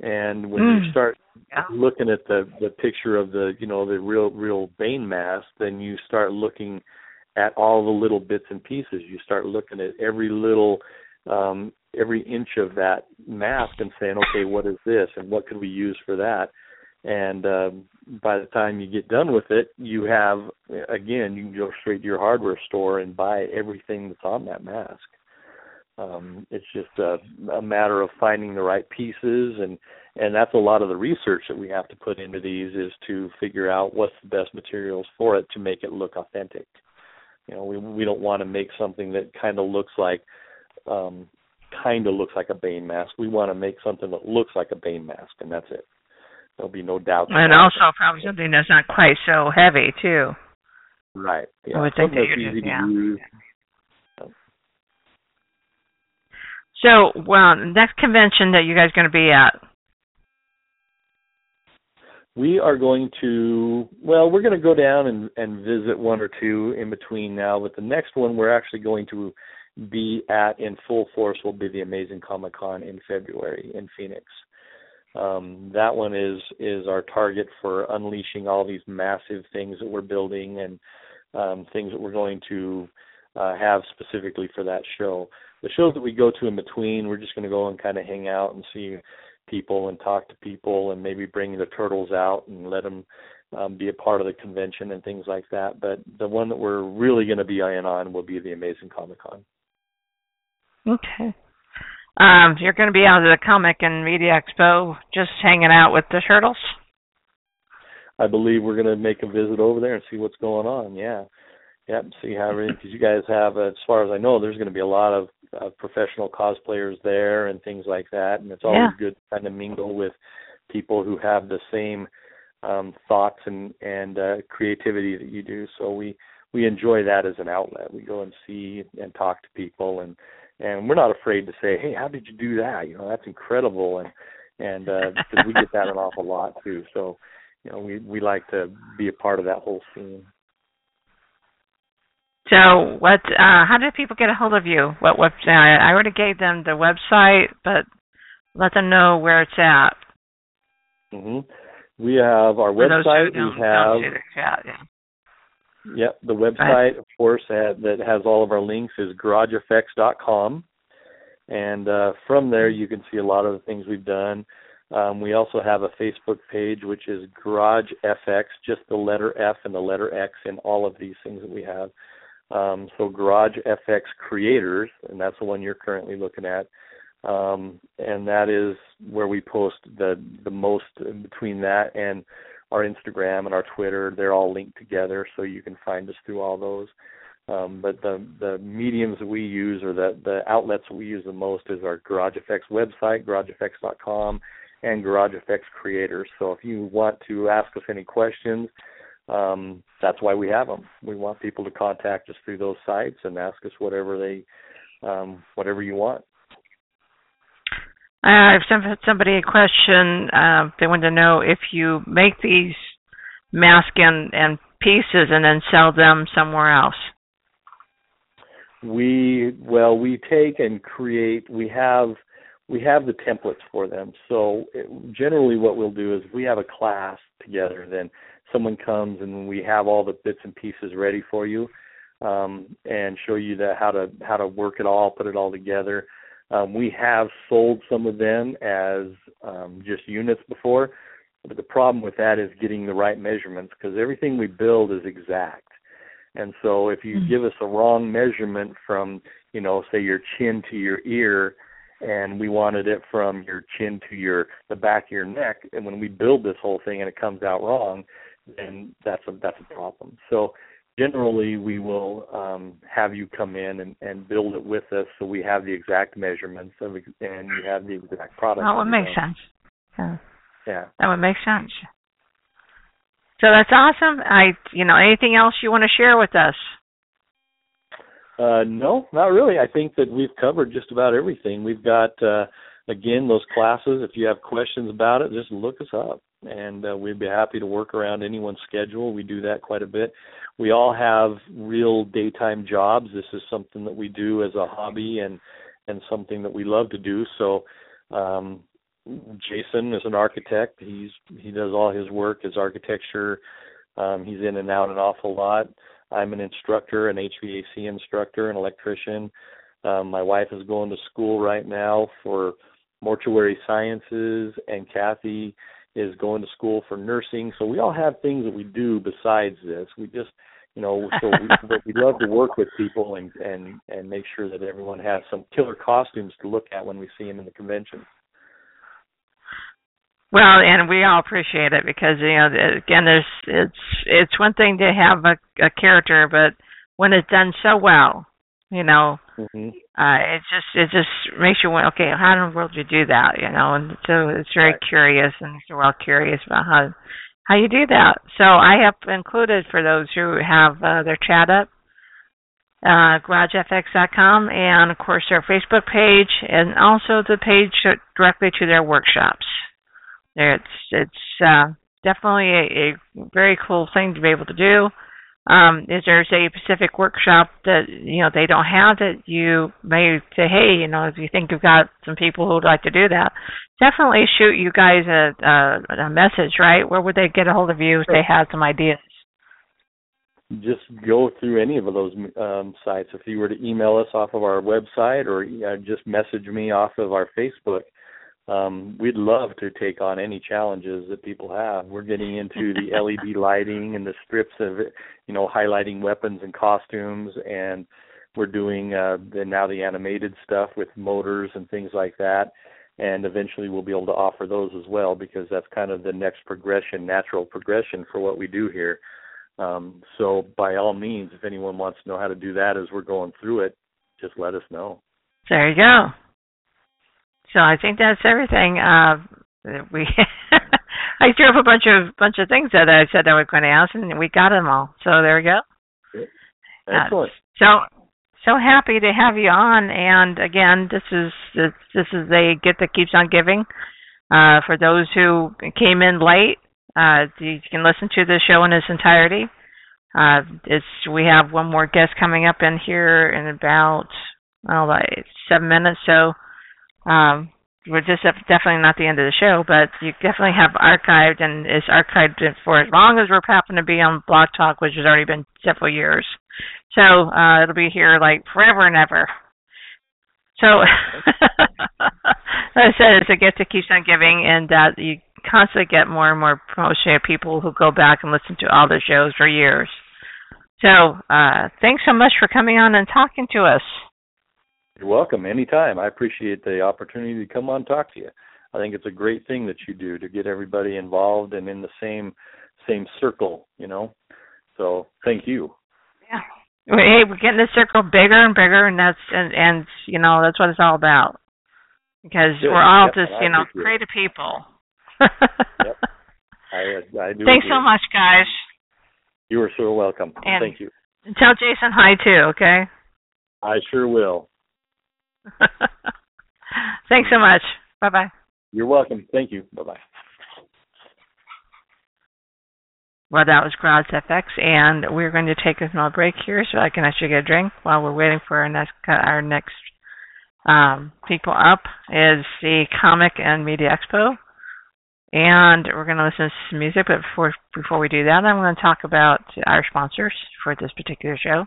And when Mm. you start Yeah. looking at the the picture of the you know the real real Bane mask, then you start looking at all the little bits and pieces. You start looking at every little um, every inch of that mask and saying, okay, what is this, and what could we use for that? And um, by the time you get done with it, you have again you can go straight to your hardware store and buy everything that's on that mask. Um, it's just a, a matter of finding the right pieces and and that's a lot of the research that we have to put into these is to figure out what's the best materials for it to make it look authentic. You know, we we don't want to make something that kind of looks like um kind of looks like a Bane mask. We want to make something that looks like a Bane mask, and that's it. There'll be no doubt. And also probably something that's not quite so heavy too. right, yeah, I would think something that that's easy just- yeah. to use. So, well, next convention that you guys going to be at? We are going to well, we're going to go down and and visit one or two in between now, but the next one we're actually going to be at in full force will be the Amazing Comic Con in February in Phoenix. Um, that one is is our target for unleashing all these massive things that we're building and um, things that we're going to uh, have specifically for that show. The shows that we go to in between, we're just going to go and kind of hang out and see people and talk to people and maybe bring the turtles out and let them um, be a part of the convention and things like that. But the one that we're really going to be eyeing on will be the Amazing Comic Con. Okay. Um, you're going to be out at the Comic and Media Expo, just hanging out with the turtles. I believe we're going to make a visit over there and see what's going on. Yeah, yep. See how everything because you guys have, as far as I know, there's going to be a lot of uh, professional cosplayers there and things like that, and it's always Yeah. good to kind of mingle with people who have the same um, thoughts and and uh, creativity that you do. So we we enjoy that as an outlet. We go and see and talk to people and and we're not afraid to say, hey, how did you do that? You know, that's incredible, and and uh, 'cause we get that an awful lot too. So you know, we we like to be a part of that whole scene. So, what? Uh, how do people get a hold of you? What? What? Uh, I already gave them the website, but let them know where it's at. hmm We have our For website. We have the chat, yeah. Yep, the website, of course, that has all of our links is garageeffects.com, and uh, from there you can see a lot of the things we've done. Um, we also have a Facebook page, which is Garage FX, just the letter F and the letter X in all of these things that we have. Um, so Garage FX Creators, and that's the one you're currently looking at, um, and that is where we post the the most between that and our Instagram and our Twitter. They're all linked together, so you can find us through all those. Um, but the the mediums we use or the the outlets we use the most is our Garage FX website, GarageFX.com, and Garage FX Creators. So if you want to ask us any questions, um, that's why we have them. We want people to contact us through those sites and ask us whatever they um, whatever you want. Uh, if some, somebody a question, uh, they want to know if you make these masks and, and pieces and then sell them somewhere else. we well we take and create we have we have the templates for them so it, generally what we'll do is if we have a class together then someone comes and we have all the bits and pieces ready for you um, and show you the how to how to work it all put it all together um, we have sold some of them as um, just units before but the problem with that is getting the right measurements because everything we build is exact and so if you Mhm. give us a wrong measurement from, you know, say your chin to your ear and we wanted it from your chin to your the back of your neck and when we build this whole thing and it comes out wrong, then that's a that's a problem. So generally we will um have you come in and, and build it with us so we have the exact measurements of, and you have the exact product. That would make sense. Yeah. Yeah. that would make sense. So that's awesome. I, you know, anything else you want to share with us? Uh, no, not really. I think that we've covered just about everything. We've got uh, again those classes. If you have questions about it, just look us up. And uh, we'd be happy to work around anyone's schedule. We do that quite a bit. We all have real daytime jobs. This is something that we do as a hobby and and something that we love to do. So um Jason is an architect. He's he does all his work, his architecture. Um he's in and out an awful lot. I'm an instructor, an HVAC instructor, an electrician. Um, my wife is going to school right now for mortuary sciences, and Kathy is going to school for nursing. So we all have things that we do besides this. We just, you know, so we, but we love to work with people and and and make sure that everyone has some killer costumes to look at when we see them in the convention. Well, and we all appreciate it because you know, again, there's it's it's one thing to have a, a character, but when it's done so well, you know, mm-hmm. uh, it just it just makes you wonder. okay, how in the world do you do that? You know, and so it's very right. curious, and we're all curious about how how you do that. So I have included for those who have uh, their chat up, uh, GarageFX.com, and of course their Facebook page, and also the page directly to their workshops. It's it's uh, definitely a, a very cool thing to be able to do. Um, is there a specific workshop that you know they don't have that you may say, hey, you know, if you think you've got some people who would like to do that, definitely shoot you guys a, a, a message, right? Where would they get a hold of you if they had some ideas? Just go through any of those um, sites. If you were to email us off of our website or uh, just message me off of our Facebook, um, we'd love to take on any challenges that people have. We're getting into the LED lighting and the strips of, you know, highlighting weapons and costumes, and we're doing uh, the, now the animated stuff with motors and things like that. And eventually, we'll be able to offer those as well because that's kind of the next progression, natural progression for what we do here. Um, so, by all means, if anyone wants to know how to do that as we're going through it, just let us know. There you go. So I think that's everything. Uh, we I threw up a bunch of bunch of things that I said I was going to ask, and we got them all. So there we go. Excellent. Uh, so so happy to have you on. And again, this is this, this is a gift that keeps on giving. Uh, for those who came in late, uh, you can listen to the show in its entirety. Uh, it's we have one more guest coming up in here in about oh, like seven minutes. So um, we're just definitely not the end of the show, but you definitely have archived and it's archived for as long as we're happen to be on Blog Talk, which has already been several years. So uh, it'll be here like forever and ever. So, as I said, it's a gift that keeps on giving, and that you constantly get more and more promotion of people who go back and listen to all the shows for years. So, uh, thanks so much for coming on and talking to us. You're welcome anytime. I appreciate the opportunity to come on and talk to you. I think it's a great thing that you do to get everybody involved and in the same same circle, you know. So thank you. Yeah. Hey, we're getting the circle bigger and bigger, and that's and and you know that's what it's all about. Because Good. we're all yep, just you know creative people. yep. I, I do. Thanks agree. so much, guys. You are so welcome. And Thank you. Tell Jason hi too, okay? I sure will. Thanks so much. Bye bye. You're welcome. Thank you. Bye bye. Well, that was Garage FX, and we're going to take a small break here so I can actually get a drink while we're waiting for our next our next um, people up. Is the Comic and Media Expo, and we're going to listen to some music. But before before we do that, I'm going to talk about our sponsors for this particular show.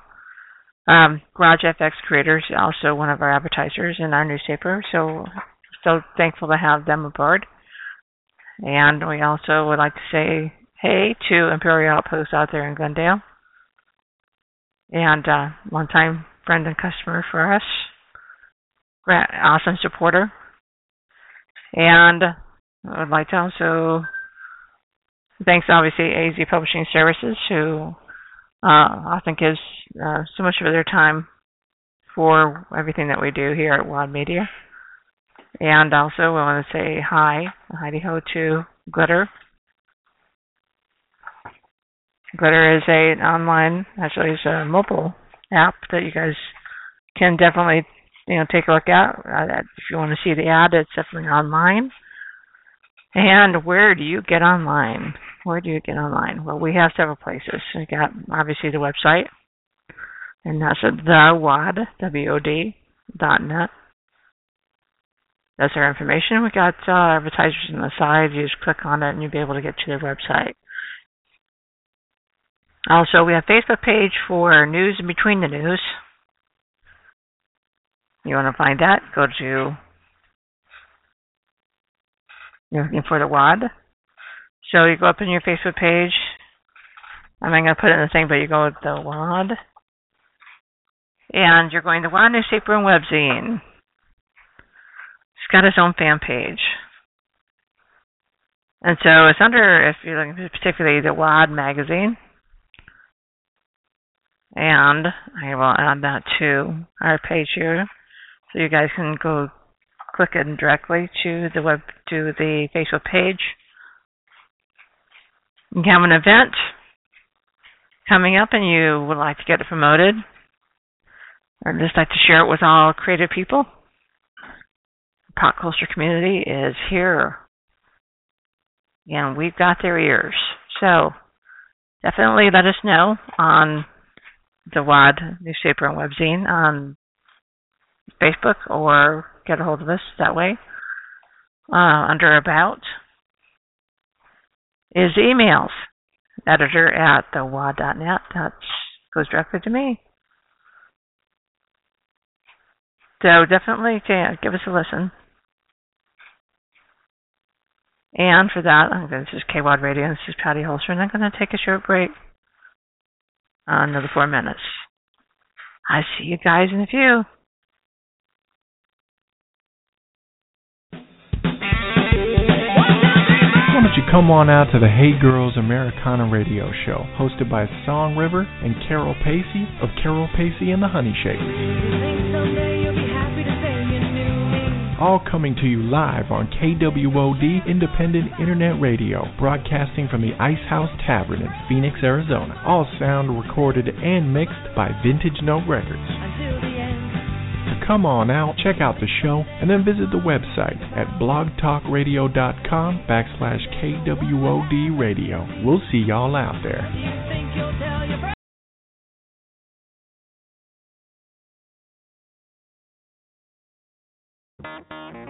Um, Garage FX Creators, also one of our advertisers in our newspaper, so so thankful to have them aboard. And we also would like to say hey to Imperial Outpost out there in Glendale, and uh, one-time friend and customer for us, awesome supporter. And I would like to also thanks obviously AZ Publishing Services who uh, often gives uh, so much of their time for everything that we do here at WAD Media. And also, I want to say hi, Heidi ho to Glitter. Glitter is a online, actually, it's a mobile app that you guys can definitely, you know, take a look at. Uh, if you want to see the ad, it's definitely online. And where do you get online? Where do you get online? Well, we have several places. We got obviously the website, and that's at thewod, W-O-D, dot net. That's our information. We got uh, advertisers on the side. You just click on it, and you'll be able to get to their website. Also, we have Facebook page for news in between the news. You want to find that? Go to you're looking for the WAD. So you go up in your Facebook page. I'm not going to put it in the thing, but you go with the WAD. And you're going to WAD newspaper and webzine. It's got its own fan page. And so it's under, if you're looking particularly the WAD magazine. And I will add that to our page here. So you guys can go click it directly to the web to the Facebook page. You have an event coming up and you would like to get it promoted or just like to share it with all creative people. The pop culture community is here. And we've got their ears. So definitely let us know on the WAD newspaper and webzine on Facebook or get a hold of us that way. Uh, under About is emails. Editor at thewod.net. That goes directly to me. So definitely give us a listen. And for that, I'm going to, this is KWOD Radio, and this is Patty Holster, and I'm going to take a short break. Another four minutes. I see you guys in a few. Why don't you come on out to the Hey Girls Americana radio show, hosted by Song River and Carol Pacey of Carol Pacey and the Honey Shakers. All coming to you live on KWOD Independent Internet Radio, broadcasting from the Ice House Tavern in Phoenix, Arizona. All sound recorded and mixed by Vintage Note Records come on out, check out the show, and then visit the website at blogtalkradio.com backslash KWOD radio. We'll see y'all out there. You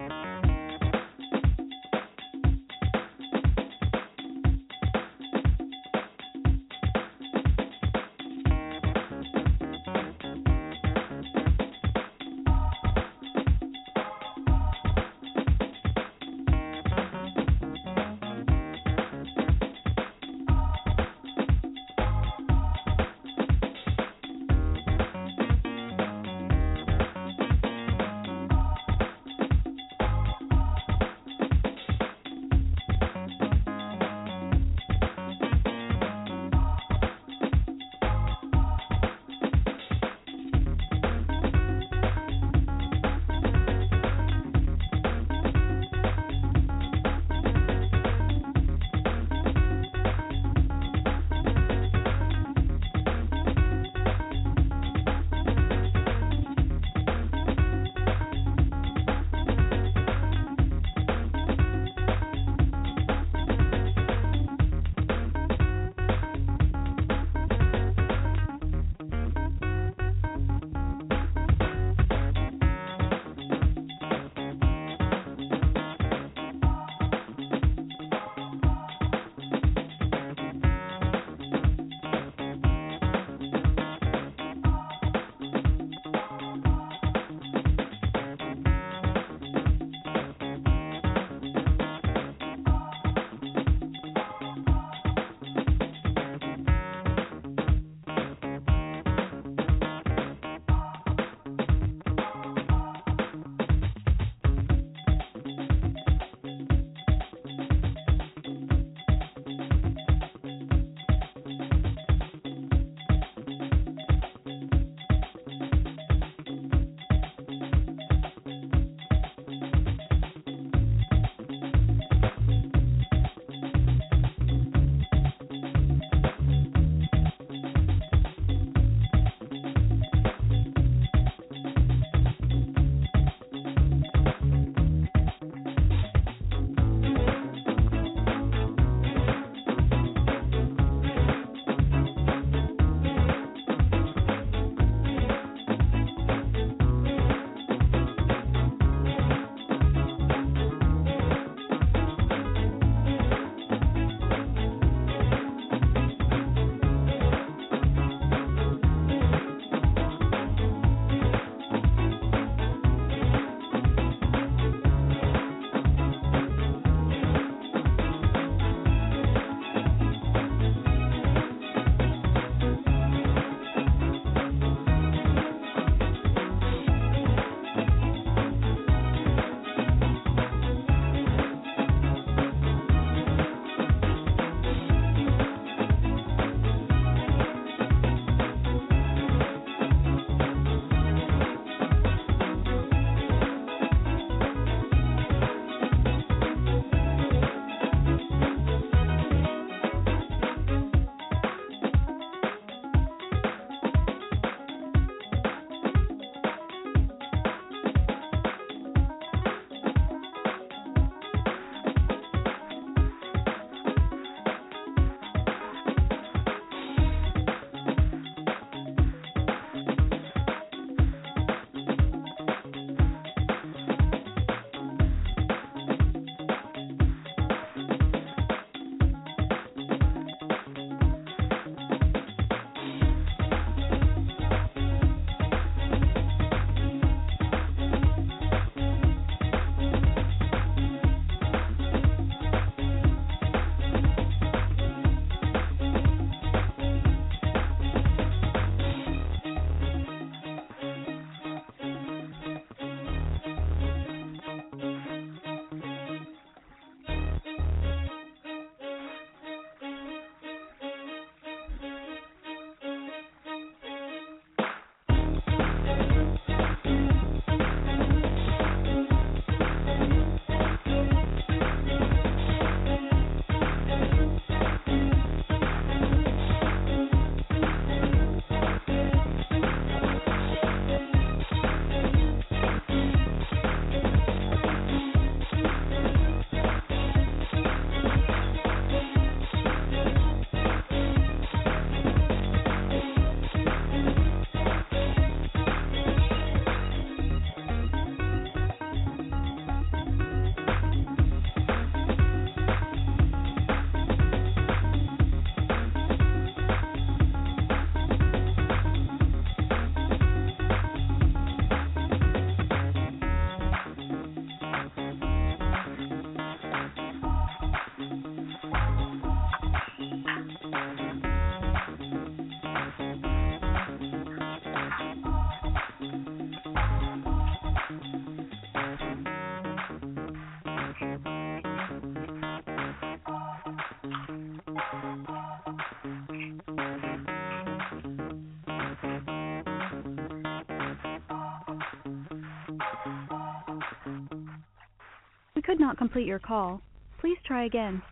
complete your call. Please try again.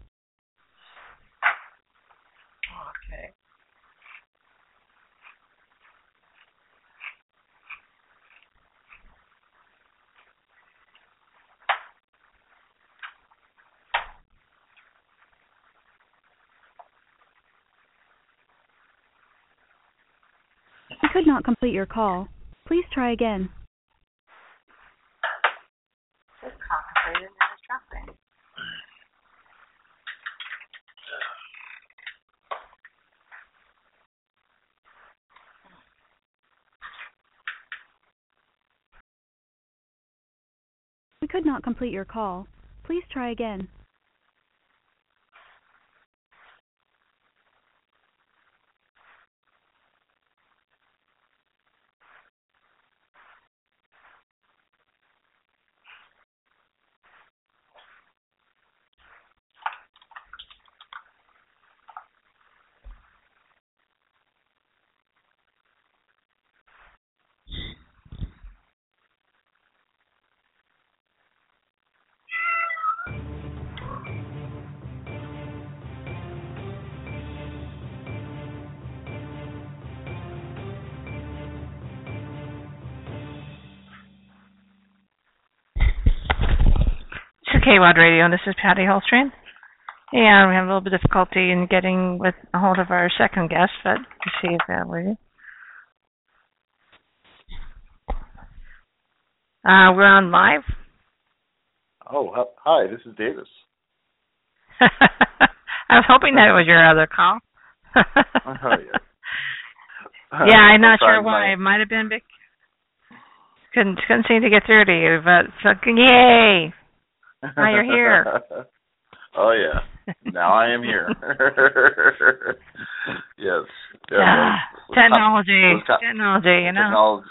Okay. We could not complete your call. Please try again. It's complicated and it's dropping. We could not complete your call. Please try again. KWOD Radio. This is Patty Holstream. And we have a little bit of difficulty in getting with a hold of our second guest, but to see if that we. Uh, we're on live. Oh, hi- hi, this is Davis. I was hoping that was your other call. Oh, yeah. yeah, I'm not sure why. my- It might have been. Bec- couldn't couldn't seem to get through to you, but fucking yay! Now you're here. oh yeah, now I am here. yes. Yeah, Ah, those technology, technology, you know. technology,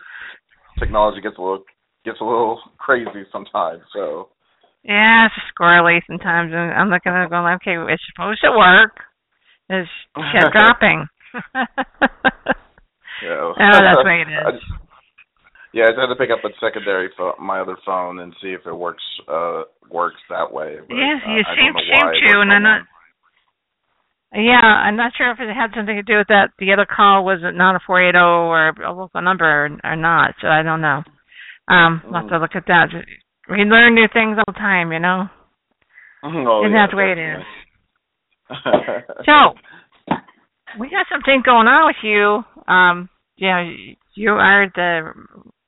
technology gets a little gets a little crazy sometimes. So Yeah, it's squirrely sometimes. And I'm looking at it going, okay, it's supposed to work. It's kept dropping. know. Oh, that's the way it is. Yeah, I just had to pick up a secondary phone, my other phone, and see if it works uh works that way. But, Yes, uh, you I seem seem to, and I'm not. Yeah, I'm not sure if it had something to do with that. The other call was not a 480 or a local number or, or not, so I don't know. Um, we'll have to look at that. We learn new things all the time, you know. oh, Isn't yeah, that the way it is? So, we got something going on with you. Um, yeah, you are the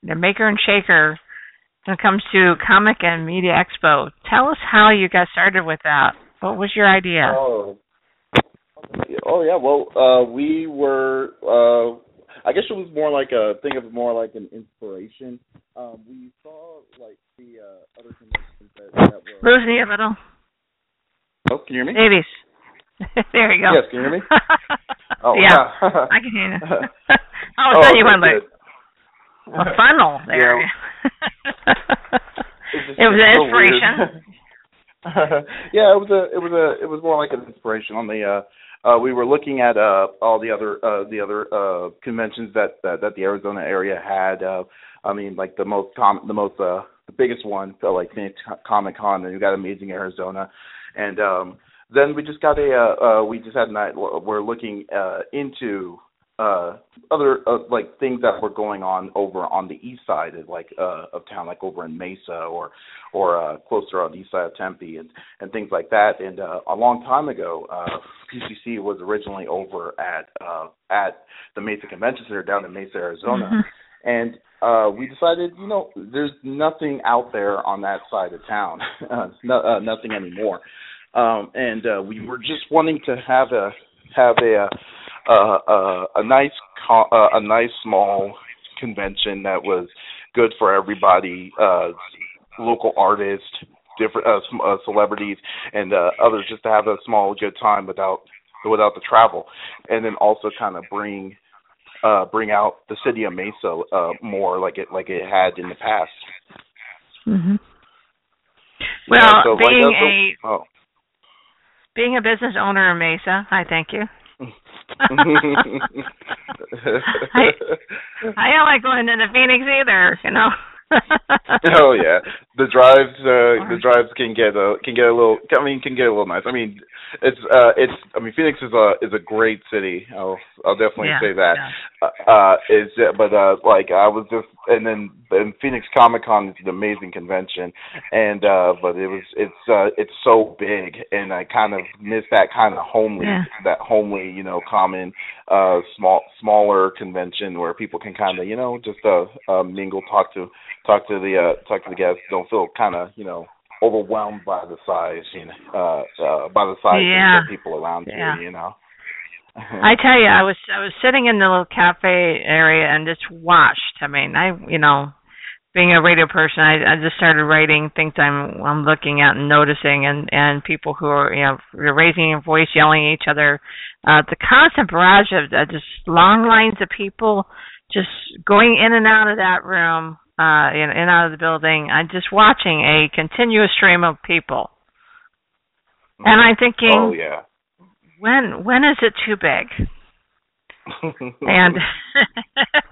the maker and shaker when it comes to Comic and Media Expo. Tell us how you got started with that. What was your idea? Oh. Oh yeah. Well, uh, we were. Uh, I guess it was more like a thing of more like an inspiration. Um, we saw like the uh, other conventions that, that were. Losing you a little. Oh, can you hear me? Babies. there you go. Yes, can you hear me? Oh yeah. I can hear you. All of a sudden you went like. A funnel there. Just- it was an inspiration. yeah, it was a it was a it was more like an inspiration on the uh uh we were looking at uh all the other uh the other uh conventions that that, that the Arizona area had uh I mean like the most com the most uh the biggest one felt like Phoenix Comic Con and you got Amazing Arizona and um then we just got a uh, uh we just had night we're looking uh into uh other uh, like things that were going on over on the east side of like uh of town like over in Mesa or or uh closer on the east side of Tempe and and things like that. And uh a long time ago uh PCC was originally over at uh at the Mesa Convention Center down in Mesa Arizona. Mhm. and uh we decided you know there's nothing out there on that side of town. Uh, no, uh nothing anymore. Um and uh we were just wanting to have a have a uh, uh, a nice co- uh, a nice small convention that was good for everybody uh local artists different uh, uh celebrities and uh others just to have a small good time without without the travel and then also kind of bring uh bring out the city of Mesa uh more like it like it had in the past Mhm. You know, Well, so like, being uh, so- a oh being a business owner in Mesa, I thank you. I don't like going into Phoenix either, you know. oh yeah, the drives uh, the drives can get a can get a little. I mean, can get a little nice. I mean, it's uh it's. I mean, Phoenix is a is a great city. I'll I'll definitely yeah, say that. Yeah. Uh, uh, is but uh like I was just and then and Phoenix Comic Con is an amazing convention, and uh but it was it's uh it's so big, and I kind of miss that kind of homely Yeah. that homely you know common uh small smaller convention where people can kind of you know just uh, uh mingle talk to talk to the uh talk to the guests don't feel kind of you know overwhelmed by the size you know uh uh by the size Yeah. of the people around Yeah. you you know I tell you, I was I was sitting in the little cafe area and just watched. I mean, I you know, being a radio person, I I just started writing things I'm I'm looking at and noticing, and and people who are you know raising their voice, yelling at each other. Uh, the constant barrage of uh, just long lines of people just going in and out of that room, uh, in, in and out of the building. I'm just watching a continuous stream of people, and I'm thinking oh yeah when when is it too big? and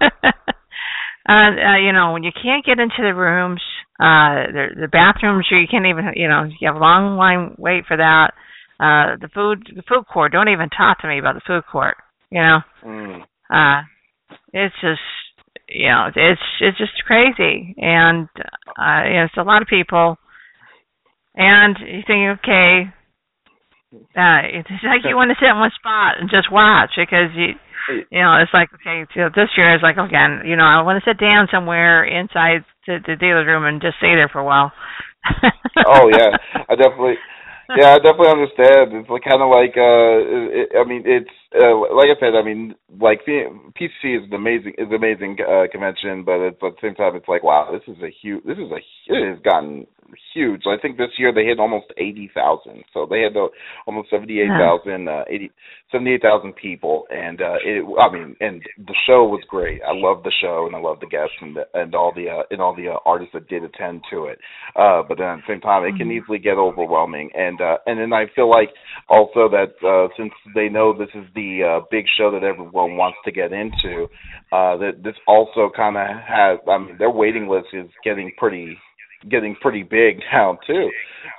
uh, uh you know when you can't get into the rooms uh the the bathrooms you can't even you know you have a long line wait for that uh the food the food court don't even talk to me about the food court you know mm. uh it's just you know it's it's just crazy and uh you know, it's a lot of people and you think okay uh it's like you want to sit in one spot and just watch because you you know it's like okay know, this year is like again you know i want to sit down somewhere inside the, the dealer's room and just stay there for a while. Oh yeah. I definitely yeah, I definitely understand. It's like kind of like uh, it, I mean, it's uh, like I said. I mean, like PCC is an amazing is an amazing uh, convention, but at the same time, it's like wow, this is a huge. This is a it has gotten huge. I think this year they hit almost eighty thousand. So they had uh, almost seventy eight thousand, uh, eighty seventy eight thousand people, and uh, it. I mean, and the show was great. I love the show, and I love the guests and the, and all the uh, and all the uh, artists that did attend to it. Uh, but then at the same time, it can easily get overwhelming, and uh, and then I feel like also that uh, since they know this is the uh, big show that everyone wants to get into, uh, that this also kind of has. I mean, their waiting list is getting pretty getting pretty big now too.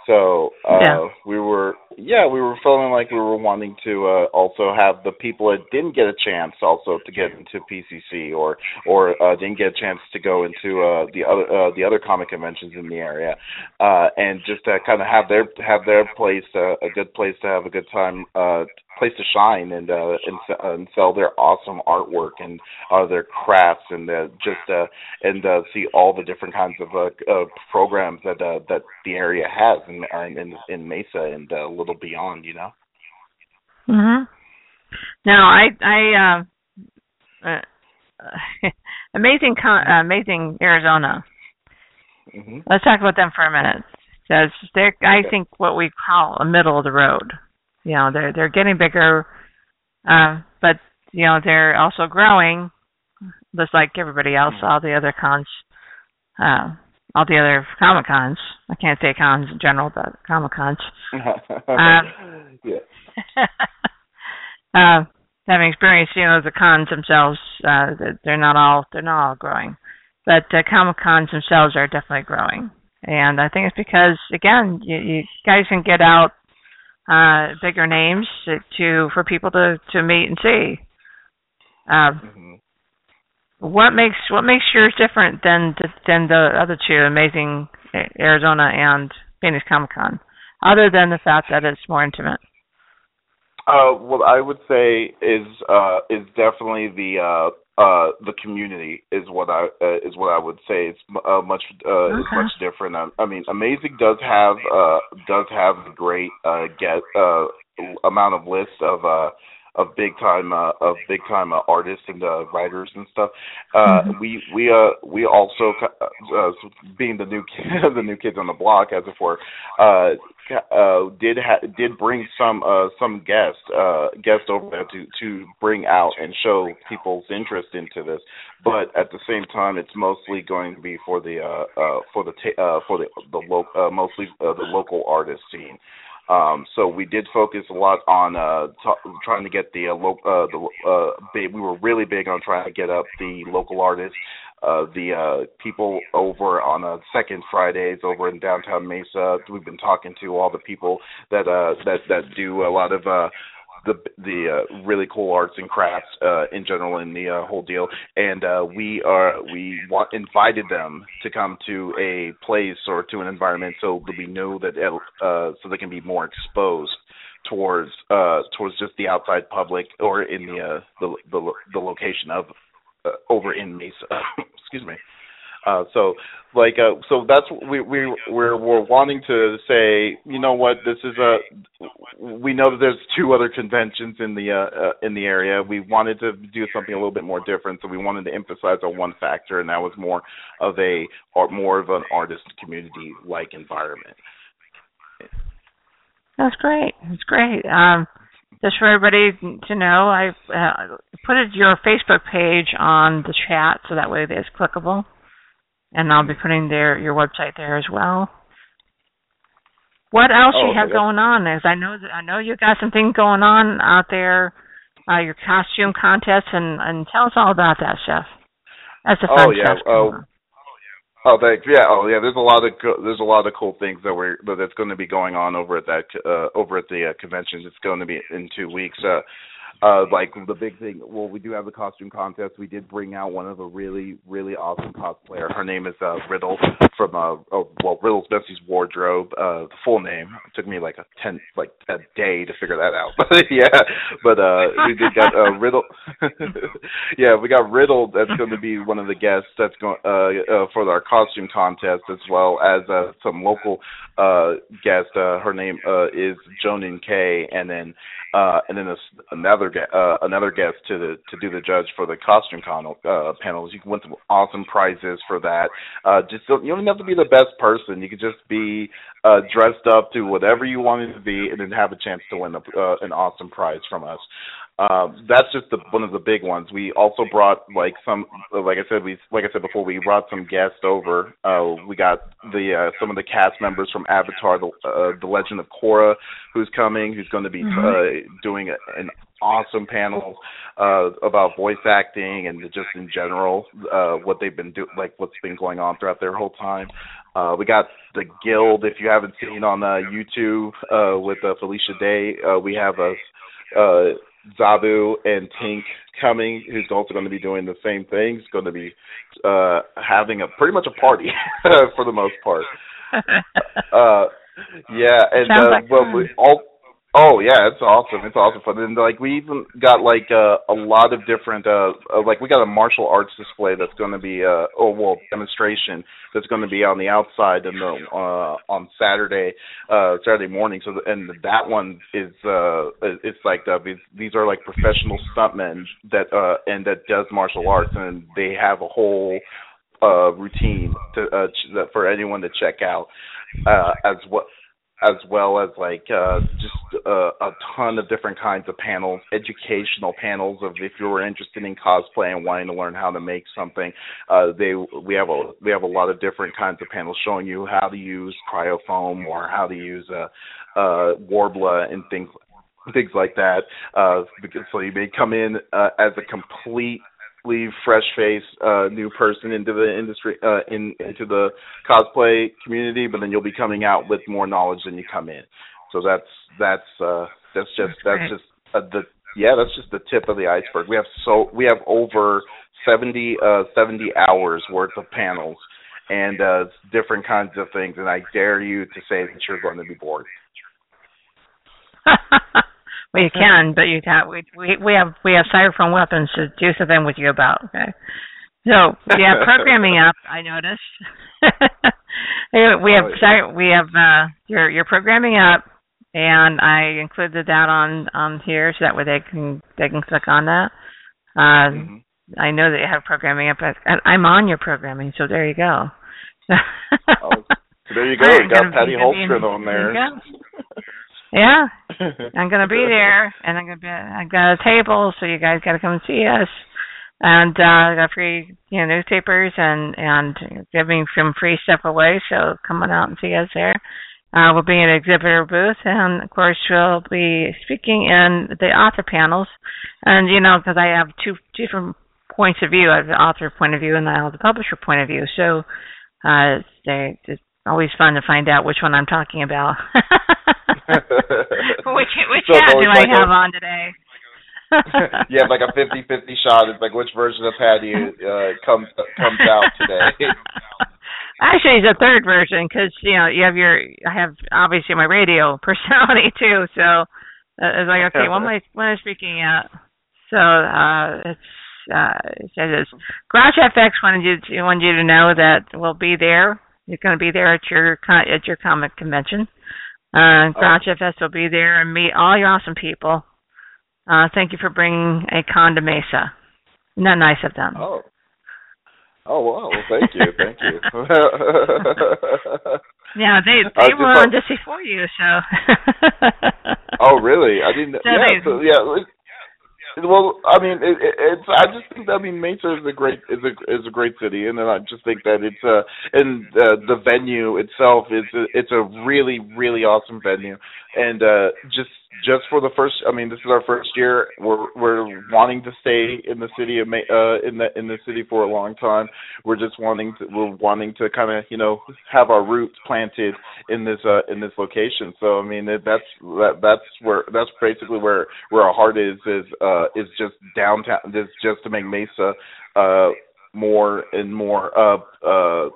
So uh Yeah. we were yeah, we were feeling like we were wanting to uh also have the people that didn't get a chance also to get into PCC or or uh didn't get a chance to go into uh the other uh the other comic conventions in the area uh and just to kind of have their have their place uh, a good place to have a good time uh place to shine and uh and, and sell their awesome artwork and uh their crafts and uh, just uh and uh see all the different kinds of uh, uh programs that uh that the area has in uh, in in Mesa and uh, a little beyond, you know. Mhm. Now I I uh, uh amazing con- uh, amazing Arizona. Mhm. Let's talk about them for a minute. Because they're I think what we call a middle of the road. You know, they're they're getting bigger, uh, but you know they're also growing, just like everybody else. All the other cons, uh, all the other comic cons. I can't say cons in general, but comic cons. yeah. uh, having experienced, you know, the cons themselves, uh, they're not all they're not all growing, but uh, comic cons themselves are definitely growing, and I think it's because again, you, you guys can get out uh, bigger names to, to for people to to meet and see. Uh, Mhm. what makes what makes yours different than the, than the other two, Amazing Arizona and Phoenix Comic Con, other than the fact that it's more intimate? Uh, what I would say is uh, is definitely the uh, uh, the community is what I uh, is what I would say. It's uh, much uh, is Okay. much different. I, I mean, Amazing does have uh, does have a great uh, get uh, amount of list of uh, of big time uh, of big time uh, artists and uh, writers and stuff. Uh, Mhm. We we uh we also uh, uh, being the new the new kids on the block as it were uh, uh did ha- did bring some uh some guests uh guests over there to to bring out and show people's interest into this but at the same time it's mostly going to be for the uh uh for the ta- uh for the the lo- uh, mostly uh, the local artist scene um so we did focus a lot on uh t- trying to get the uh, lo- uh the uh big, we were really big on trying to get up the local artists uh, the uh, people over on uh, second Fridays over in downtown Mesa. We've been talking to all the people that uh, that that do a lot of uh, the the uh, really cool arts and crafts uh, in general in the uh, whole deal, and uh, we are we want invited them to come to a place or to an environment so that we know that uh, so they can be more exposed towards uh towards just the outside public or in the uh the the, the location of uh, over in Mesa. Excuse me uh, so like uh, so that's we we we're we're wanting to say you know what this is a we know that there's two other conventions in the uh, uh, in the area. We wanted to do something a little bit more different so we wanted to emphasize on one factor and that was more of a or more of an artist community like environment. That's great. That's great. Um just for everybody to know i uh, put your facebook page on the chat so that way it's clickable and I'll be putting their your website there as well. What else oh, you have okay. going on? Is I know that I know you got some things going on out there, uh, your costume contest, and and tell us all about that, Chef. That's a fun oh yeah. Oh, oh, thanks. Yeah. Oh yeah. There's a lot of co- there's a lot of cool things that we're that's going to be going on over at that uh, over at the uh, convention. It's going to be in two weeks. Uh, uh like the big thing well we do have the costume contest. We did bring out one of a really really awesome cosplayer. Her name is uh riddle from uh oh, well riddle's bessie's wardrobe. Uh the full name. It took me like a ten like a day to figure that out. But yeah. But uh we did got uh riddle yeah we got riddle. That's going to be one of the guests that's going uh, uh for our costume contest as well as uh some local uh guest. Uh her name uh is jonan k. And then uh, and then a, another uh, another guest to the, to do the judge for the costume con- uh, panels. You can win some awesome prizes for that. Uh, just don't, you don't have to be the best person. You could just be uh, dressed up to whatever you wanted to be, and then have a chance to win a, uh, an awesome prize from us. Um, that's just the, one of the big ones. We also brought like some, like I said, we like I said before, we brought some guests over. Uh, we got the uh, some of the cast members from Avatar, the uh, the Legend of Korra, who's coming, who's going to be Mm-hmm. uh, doing a, an awesome panel uh, about voice acting and just in general uh, what they've been doing, like what's been going on throughout their whole time. Uh, we got the Guild. If you haven't seen on uh, YouTube uh, with uh, Felicia Day, uh, we have a. Uh, Zaboo and Tink coming, who's also going to be doing the same thing. He's going to be uh having a pretty much a party for the most part. Uh yeah, and Sounds uh, like well we all Oh yeah, it's awesome. It's awesome fun. And like we even got like uh, a lot of different uh, uh like we got a martial arts display that's going to be uh oh well demonstration that's going to be on the outside and the uh on Saturday uh Saturday morning. So and that one is uh it's like uh, these are like professional stuntmen that uh and that does martial arts and they have a whole uh routine to uh for anyone to check out uh as well as well as like uh, just uh, a ton of different kinds of panels, educational panels of if you were interested in cosplay and wanting to learn how to make something. Uh, they we have a we have a lot of different kinds of panels showing you how to use cryofoam or how to use uh, uh, Worbla and things things like that. Uh, because so you may come in uh, as a complete fresh face uh new person into the industry uh in into the cosplay community but then you'll be coming out with more knowledge than you come in. So that's that's uh that's just That's that's, just uh, the yeah that's just the tip of the iceberg. We have so we have over 70 uh 70 hours worth of panels and uh different kinds of things and i dare you to say that you're going to be bored well, you can, but you can't. We we have we have cyberphone weapons to do something with you about. Okay. So have programming up. I noticed. we have yeah. we have uh, your your programming up, and I included that on on here so that way they can they can click on that. Uh, Mhm. I know that you have programming up, and I'm on your programming, so there you go. Oh, so there you go. You got Patty I'm gonna be in- Holmgren on there. go. Yeah, I'm gonna be there, and I'm gonna be. I've got a table, so you guys got to come and see us. And uh, I got free, you know, newspapers and and giving some free stuff away. So come on out and see us there. Uh, we'll be in an exhibitor booth, and of course we'll be speaking in the author panels. And you know, because I have two different points of view. I have the author point of view and I have the publisher point of view. So uh, they, it's always fun to find out which one I'm talking about. which which So hat do I like a- have on today? you have like a 50-50 shot. It's like which version of Patty uh, comes comes out today. Actually, it's a third version because you know you have your I have obviously my radio personality too. So uh, it's like okay, what am I what am I speaking at? So uh, it's uh, it says this. Garage FX wanted you to, wanted you to know that we'll be there. You're going to be there at your at your comic convention. Uh, Garage FX will be there and meet all your awesome people. Uh, thank you for bringing a con to Mesa. Isn't that nice of them? Oh. Oh wow! Well, thank you, thank you. Yeah, they they were on just before you, so. oh really? I didn't. So yeah, they- so, yeah. Well, I mean, it, it, it's. I just think. that, I mean, Mesa is a great is a is a great city, and then I just think that it's a and uh, the venue itself is a, it's a really really awesome venue, and uh just just for the first. I mean, this is our first year. We're we're wanting to stay in the city of uh in the in the city for a long time. We're just wanting to we're wanting to kind of you know have our roots planted in this uh in this location. So I mean that, that's that that's where that's basically where where our heart is is uh is just downtown is just to make Mesa uh more and more uh uh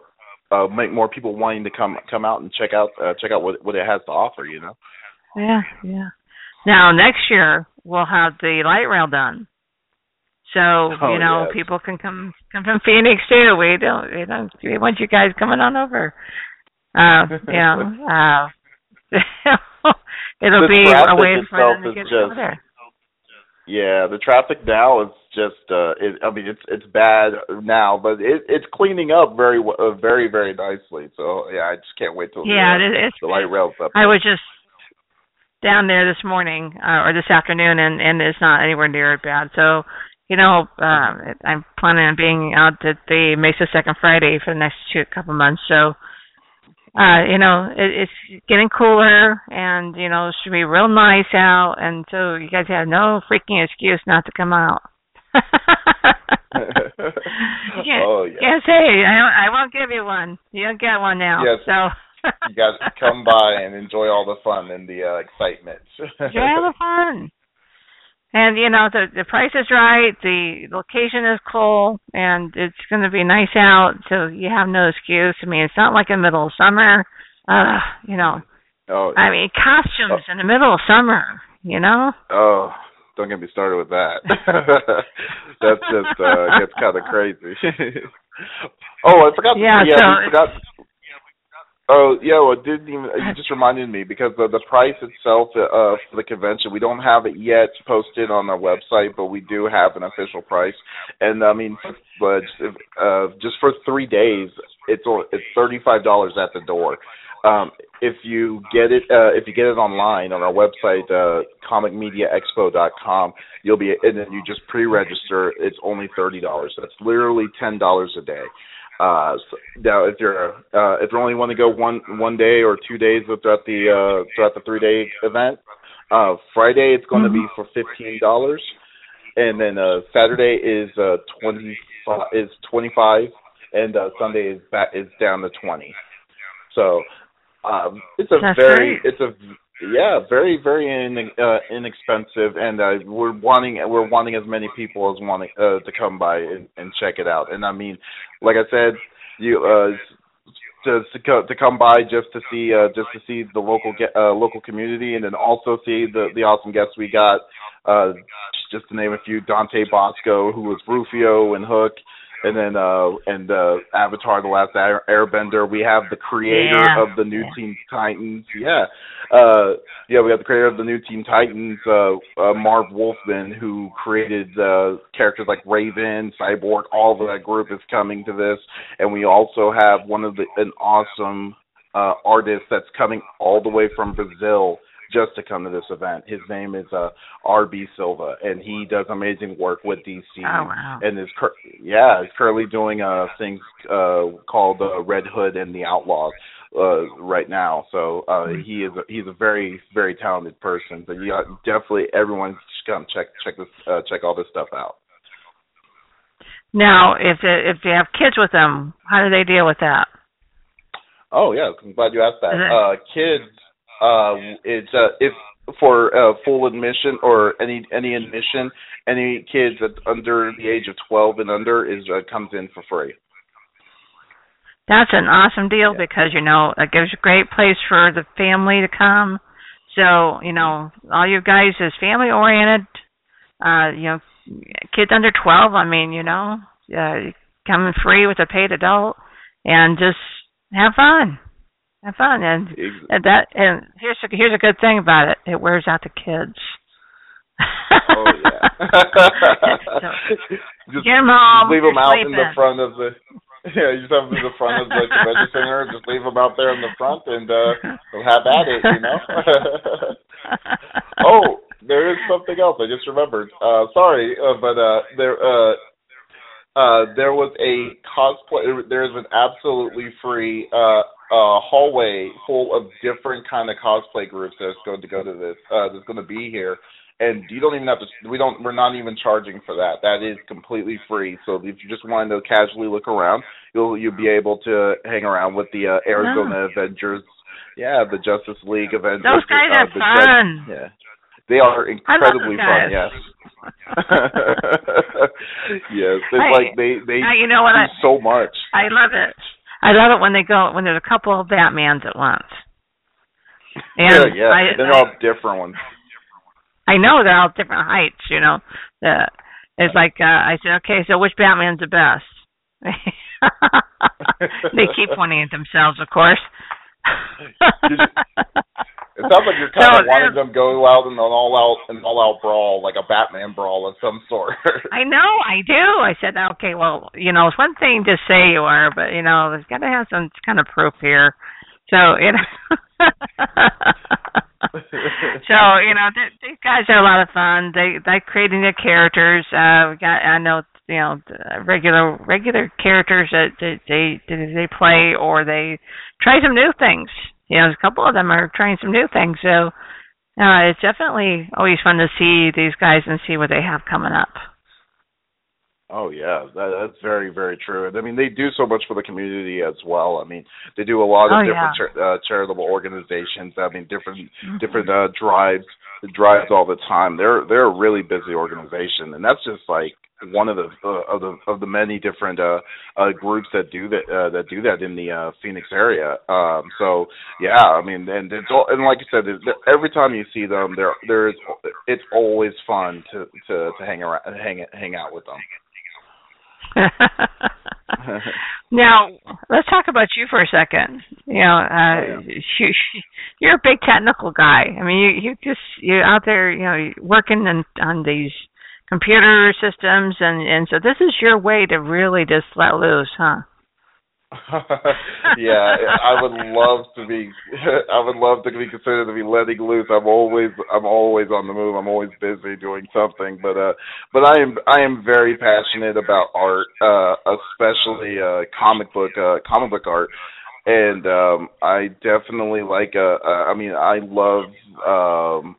uh make more people wanting to come come out and check out uh, check out what what it has to offer, you know. yeah, yeah. Now next year we'll have the light rail done. So Oh, you know yes. people can come come from Phoenix too. We don't we don't we want you guys coming on over. Uh, you know, uh, it'll The be a way for them to get just- over there. Yeah, the traffic now is just uh it, I mean it's it's bad now, but it it's cleaning up very uh, very very nicely. So yeah, I just can't wait till Yeah, the, uh, it, it's the light rail's up. I was just down there this morning uh, or this afternoon, and and it's not anywhere near bad. So, you know, um, I'm planning on being out at the Mesa Second Friday for the next two couple months. So, uh, you know, it, it's getting cooler, and you know, it should be real nice out, and so you guys have no freaking excuse not to come out. You can't, oh yeah. can't say I I won't give you one. You don't get one now. Yes. So You guys come by and enjoy all the fun and the uh, excitement. enjoy all the fun. And you know the the price is right, the location is cool, and it's going to be nice out, so you have no excuse. I mean, it's not like in the middle of summer. Uh, you know, oh, I mean, costumes in the middle of summer. You know, oh, don't get me started with that. that just uh, gets kind of crazy. oh, I forgot. Yeah, yeah, so we forgot. Oh yeah, well, it didn't even. You just reminded me because the the price itself uh, for the convention, we don't have it yet posted on our website, but we do have an official price. And I mean, but just, uh, just for three days, it's it's thirty five dollars at the door. Um, if you get it, uh, if you get it online on our website, uh, comicmediaexpo.com, you'll be, and then you just pre-register. It's only thirty dollars. That's literally ten dollars a day. Uh, so now, if you're uh, if you're only want to go one one day or two days throughout the uh, throughout the three day event, uh, Friday it's going to be for fifteen dollars, and then uh, Saturday is uh, twenty is twenty five, and uh, Sunday is back is down to twenty. So um, it's a That's very great. it's a yeah very very in, uh, inexpensive, and uh, we're wanting we're wanting as many people as wanting uh, to come by and, and check it out. And I mean, like I said, you uh, just to co- to come by just to see uh, just to see the local ge- uh, local community, and then also see the the awesome guests we got. Uh, just to name a few, Dante Basco, who was Rufio and Hook, and then uh and uh Avatar: The Last Air- Airbender. We have the creator Yeah. of the new Teen Titans. Yeah, uh, yeah, we have the creator of the new Teen Titans, uh, uh Marv Wolfman, who created uh characters like Raven, Cyborg. All of that group is coming to this, and we also have one of the an awesome uh artist that's coming all the way from Brazil just to come to this event. His name is uh RB Silva, and he does amazing work with DC oh wow. and is cur- yeah is currently doing uh things uh called uh, Red Hood and the Outlaws uh right now. So uh he is a, he's a very very talented person. So you got definitely everyone should come check check this uh, check all this stuff out. Now, if they, if they have kids with them, how do they deal with that? Oh yeah, I'm glad you asked that. Uh, kids, uh, it's uh, if for uh, full admission or any any admission, any kids that's under the age of 12 and under is uh, comes in for free. That's an awesome deal because you know it gives a great place for the family to come. So you know, all you guys is family oriented. Uh, you know, kids under twelve. I mean, you know, uh, coming free with a paid adult, and just have fun, have fun, and, and that. And here's a, here's a good thing about it: it wears out the kids. Oh yeah. just, Get 'em home. just leave them out in the front of the. Yeah, you just have them in the front of the convention center. Just leave them out there in the front, and uh, they'll have at it. You know. oh, there is something else I just remembered. Uh, sorry, uh, but uh, there uh, uh, there was a cosplay. There's an absolutely free uh, uh, hallway full of different kind of cosplay groups that's going to go to this. Uh, that's going to be here, and you don't even have to. We don't. We're not even charging for that. That is completely free. So if you just wanted to casually look around, you'll you'll be able to hang around with the uh, Arizona Avengers. Yeah, the Justice League Avengers. Those guys uh, Dread- fun. yeah. They are incredibly fun, yes. yes. It's I- like they they Now, you know what? do I, so much. I love it. I love it when they go when there's a couple of Batmans at once. And yeah, yeah. I, They're all different ones. I know they're all different heights, you know. The it's like uh, I said, okay, so which Batman's the best? they keep pointing at themselves, of course. It sounds like you're kind So, of wanting them to go out in an all out an all out brawl, like a Batman brawl of some sort. I know, I do. I said, okay, well, you know, it's one thing to say you are, but you know, there's got to have some kind of proof here. So you know, so you know, th- these guys are a lot of fun. They they creating their characters. Uh, we got I know you know regular regular characters that that they they play or they try some new things. You know, a couple of them are trying some new things. So uh, it's definitely always fun to see these guys and see what they have coming up. Oh yeah, that, that's very very true. And I mean, they do so much for the community as well. I mean, they do a lot of Oh, different char- uh, charitable organizations. I mean, different different uh, drives drives all the time. They're they're a really busy organization, and that's just like one of the uh, of the of the many different uh, uh, groups that do that uh, that do that in the uh, Phoenix area. Um, so yeah, I mean, and it's all, and like you said, every time you see them, there there's it's always fun to to to hang around hang hang out with them. now, let's talk about you for a second. You know, uh, Oh, you, you're a big technical guy. I mean, you you just you're out there, you know, working on on these computer systems, and and so this is your way to really just let loose, huh? yeah, I would love to be. I would love to be considered to be letting loose. I'm always, I'm always on the move. I'm always busy doing something. But, uh, but I am, I am very passionate about art, uh, especially uh, comic book, uh, comic book art. And um, I definitely like. Uh, uh, I mean, I love. Um,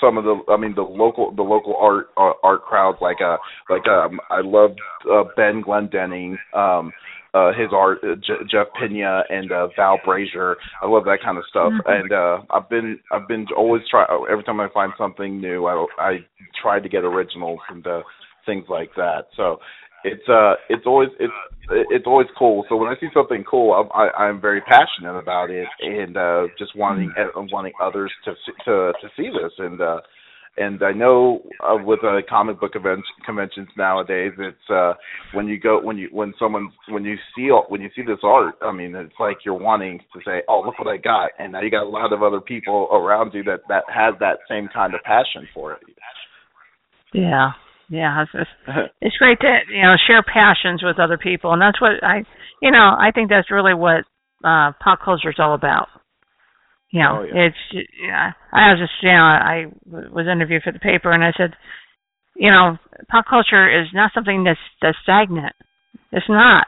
some of the I mean the local the local art uh, art crowds like uh like um I loved uh, Ben Glendenning um uh his art uh, J- Jeff Pena and uh Val Brazier. I love that kind of stuff. And uh I've been I've been always try every time I find something new I I try to get originals and uh things like that. So it's uh it's always it's it's always cool. So when I see something cool I'm I, I'm very passionate about it and uh just wanting uh, wanting others to to to see this. And uh and I know uh, with uh, comic book events conventions nowadays, it's uh, when you go when you when someone when you see when you see this art, I mean, it's like you're wanting to say, "Oh, look what I got," and now you got a lot of other people around you that that has that same kind of passion for it. Yeah, yeah. It's, it's great to you know share passions with other people, and that's what I, you know, I think that's really what uh pop culture is all about. You know, Oh, yeah. it's yeah. I was just you know I w- was interviewed for the paper, and I said, you know, pop culture is not something that's that's stagnant. It's not.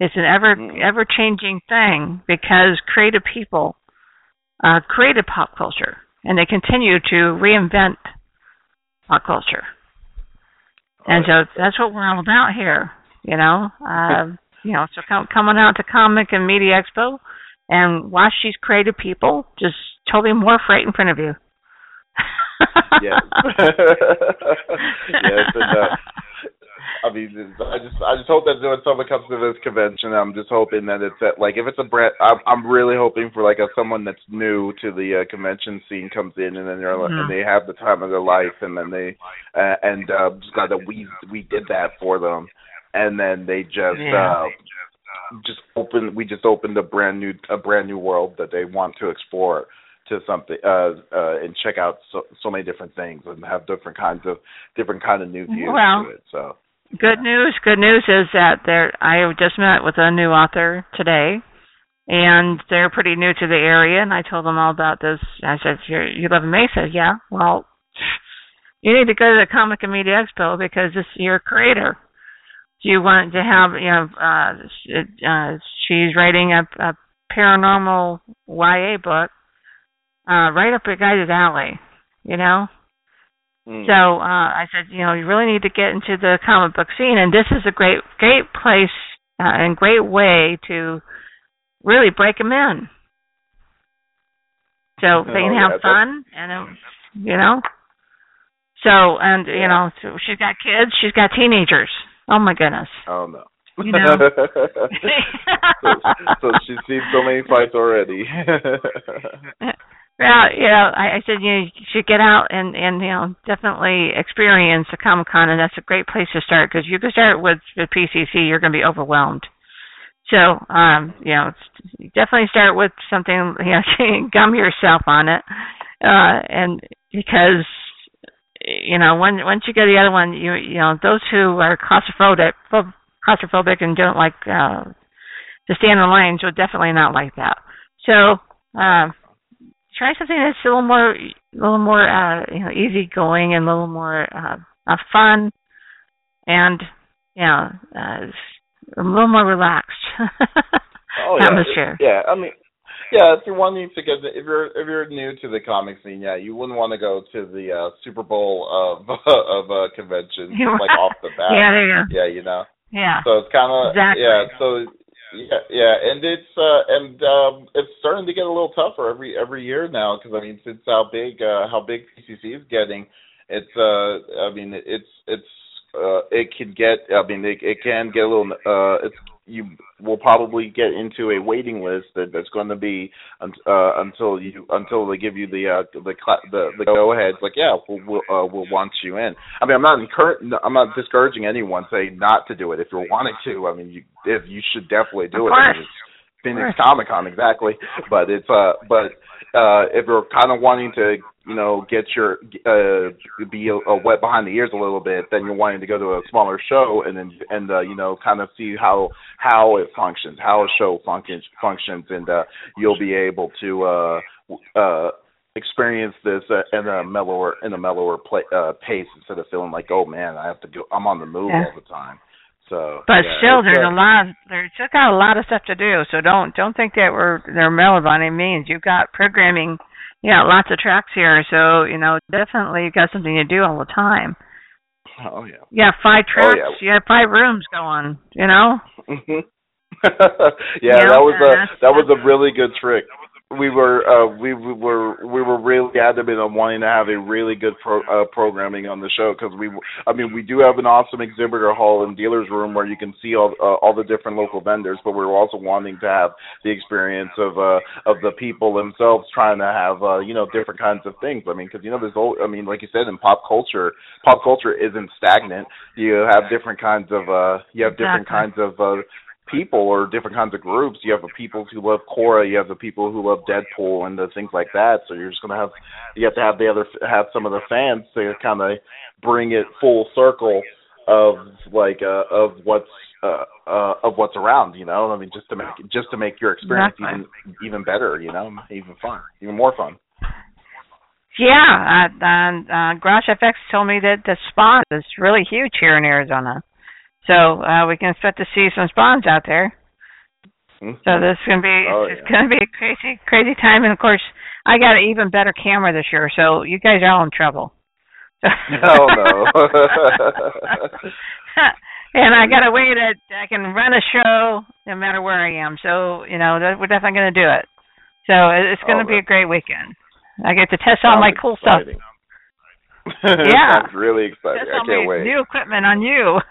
It's an ever Mm. ever changing thing because creative people uh, created pop culture, and they continue to reinvent pop culture. and so that's what we're all about here. You know, uh, you know, so come, coming out to Comic and Media Expo and watch these creative people just totally morph right in front of you. yes. yes, and, uh, I mean, I just I just hope that when someone comes to this convention, I'm just hoping that it's at, like if it's a brand, I'm I'm really hoping for like a someone that's new to the uh, convention scene comes in and then they're mm-hmm. and they have the time of their life and then they uh, and uh, just glad that we we did that for them, and then they just yeah. uh, just open we just opened a brand new a brand new world that they want to explore to something uh uh and check out so so many different things and have different kinds of different kind of new views well, to it so. good news good news is that there i just met with a new author today and they're pretty new to the area and i told them all about this. I said you you live in mesa yeah. Well you need to go to the comic and media expo because this you're a creator do you want to have you know uh, uh she's writing a, a paranormal YA book uh right up your guys' alley, you know? Mm. So uh I said, you know, you really need to get into the comic book scene and this is a great great place uh, and great way to really break them in. So oh, they can have yeah, fun and uh, you know. So and you know, so she's got kids, she's got teenagers. Oh my goodness. Oh no. You know. so, so she's seen so many fights already. well, you know, I, I said you, know, you should get out and and you know definitely experience a Comic Con, and that's a great place to start because you can start with the PCC, you're going to be overwhelmed. So, um, you know, definitely start with something, you know, gum yourself on it, uh, and because you know, when once you get the other one, you you know, those who are claustrophobic, claustrophobic and don't like uh, to stand in lines will definitely not like that. So, uh, try something that's a little more, a little more, uh, you know, easygoing and a little more uh, uh, fun, and you know, uh, a little more relaxed oh, yeah. atmosphere. Yeah, I mean, yeah, if you're wanting to get if you're if you're new to the comic scene, yeah, you wouldn't want to go to the uh Super Bowl of of uh convention like off the bat. Yeah, there you go. Yeah, you know. Yeah. So it's kind of exactly. yeah. So yeah, yeah, and it's uh and um it's starting to get a little tougher every every year now because I mean since how big uh how big PCC is getting, it's uh I mean it's it's uh it can get I mean it it can get a little uh it's you will probably get into a waiting list that, that's going to be uh, until you until they give you the uh, the the, the go ahead. Like yeah, we'll we'll, uh, we'll want you in. I mean, I'm not encouraging, I'm not discouraging anyone saying not to do it if you're wanting to. I mean, you if you should definitely do it. I mean, it's Phoenix Comic Con exactly, but it's uh but uh if you're kind of wanting to you know get your uh be a, a wet behind the ears a little bit then you're wanting to go to a smaller show and then and uh you know kind of see how how it functions how a show functions functions and uh you'll be able to uh uh experience this uh, in a mellower in a mellower play, uh pace instead of feeling like oh man I have to go I'm on the move Yeah. all the time so But yeah, still, there's uh, a lot. There's still got a lot of stuff to do. So don't don't think that we're they're mellow by any means. You've got programming. Yeah, lots of tracks here. So you know, definitely you've got something to do all the time. oh yeah have five Oh, tracks. yeah. You have five rooms going. You know. Mhm. Yeah, yeah, that was a that was a really good trick. We were uh we, we were we were really adamant on wanting to have a really good pro, uh, programming on the show because we I mean we do have an awesome exhibitor hall and dealers room where you can see all uh, all the different local vendors, but we were also wanting to have the experience of uh of the people themselves trying to have uh you know different kinds of things. I mean because you know there's all I mean like you said in pop culture pop culture isn't stagnant. You have different kinds of uh you have different kinds of uh people or different kinds of groups. You have the people who love Korra, you have the people who love Deadpool and the things like that. So you're just gonna have you have to have the other have some of the fans to kind of bring it full circle of like uh of what's uh uh of what's around, you know. I mean just to make just to make your experience even even better, you know, even fun, even more fun. Yeah, uh, and uh, Garage FX told me that the spot is really huge here in Arizona. So uh, we can expect to see some spawns out there. So this is gonna be Oh, it's yeah. gonna be a crazy crazy time, and of course I got an even better camera this year, so you guys are all in trouble. oh no. and I got a way that I can run a show no matter where I am. So you know, that, we're definitely going to do it. So it's going to Oh, be a great weekend. I get to test all my cool stuff. Yeah. Sounds really exciting. I can't wait. new equipment on you.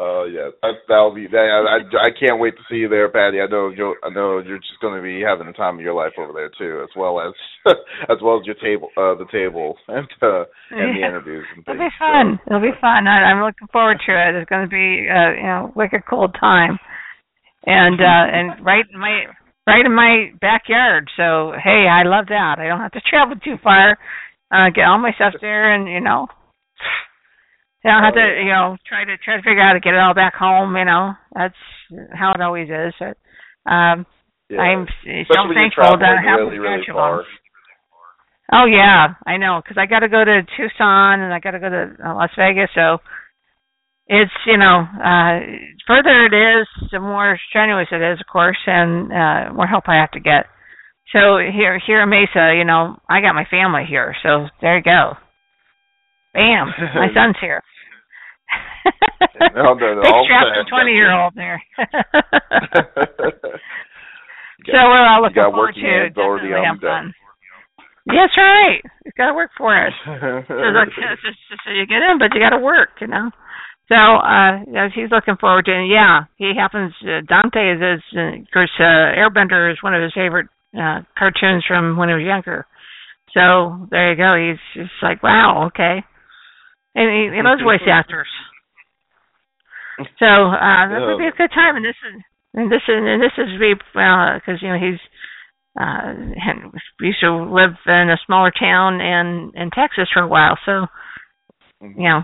Oh yeah, that that'll be. That, I, I can't wait to see you there, Patty. I know you. I know you're just going to be having the time of your life over there too, as well as as well as your table, uh, the table, and uh, and the Yeah. interviews and things, It'll be fun. It'll be fun. I, I'm looking forward to it. It's going to be, uh, you know, wicked cool time, and uh, and right my right in my backyard. So hey, I love that. I don't have to travel too far. Uh, get all my stuff there, and you know, I don't have to, you know, try to try to figure out how to get it all back home. You know, that's how it always is. But, um, Yeah. I'm so thankful that I have really, really far. Oh yeah, I know because I got to go to Tucson and I got to go to uh, Las Vegas. So it's you know, uh further it is, the more strenuous it is, of course, and uh more help I have to get. So here here in Mesa, you know, I got my family here, so there you go. Bam, my son's here. No, no, Big twenty year old there. So we're all looking forward to definitely have fun. That's right. It's got to work for us. So, look, deck. it's just, just so you get in, but you got to work, you know. So, uh, he's looking forward to, and yeah, he happens. Uh, Dante is, is uh, of course, uh, Airbender is one of his favorite uh, cartoons from when he was younger. So there you go. He's just like, wow, okay. And he, he loves voice actors. So uh, that would be a good time, and this is and this is and this is be because you know he's uh and we used to live in a smaller town in in Texas for a while, so you know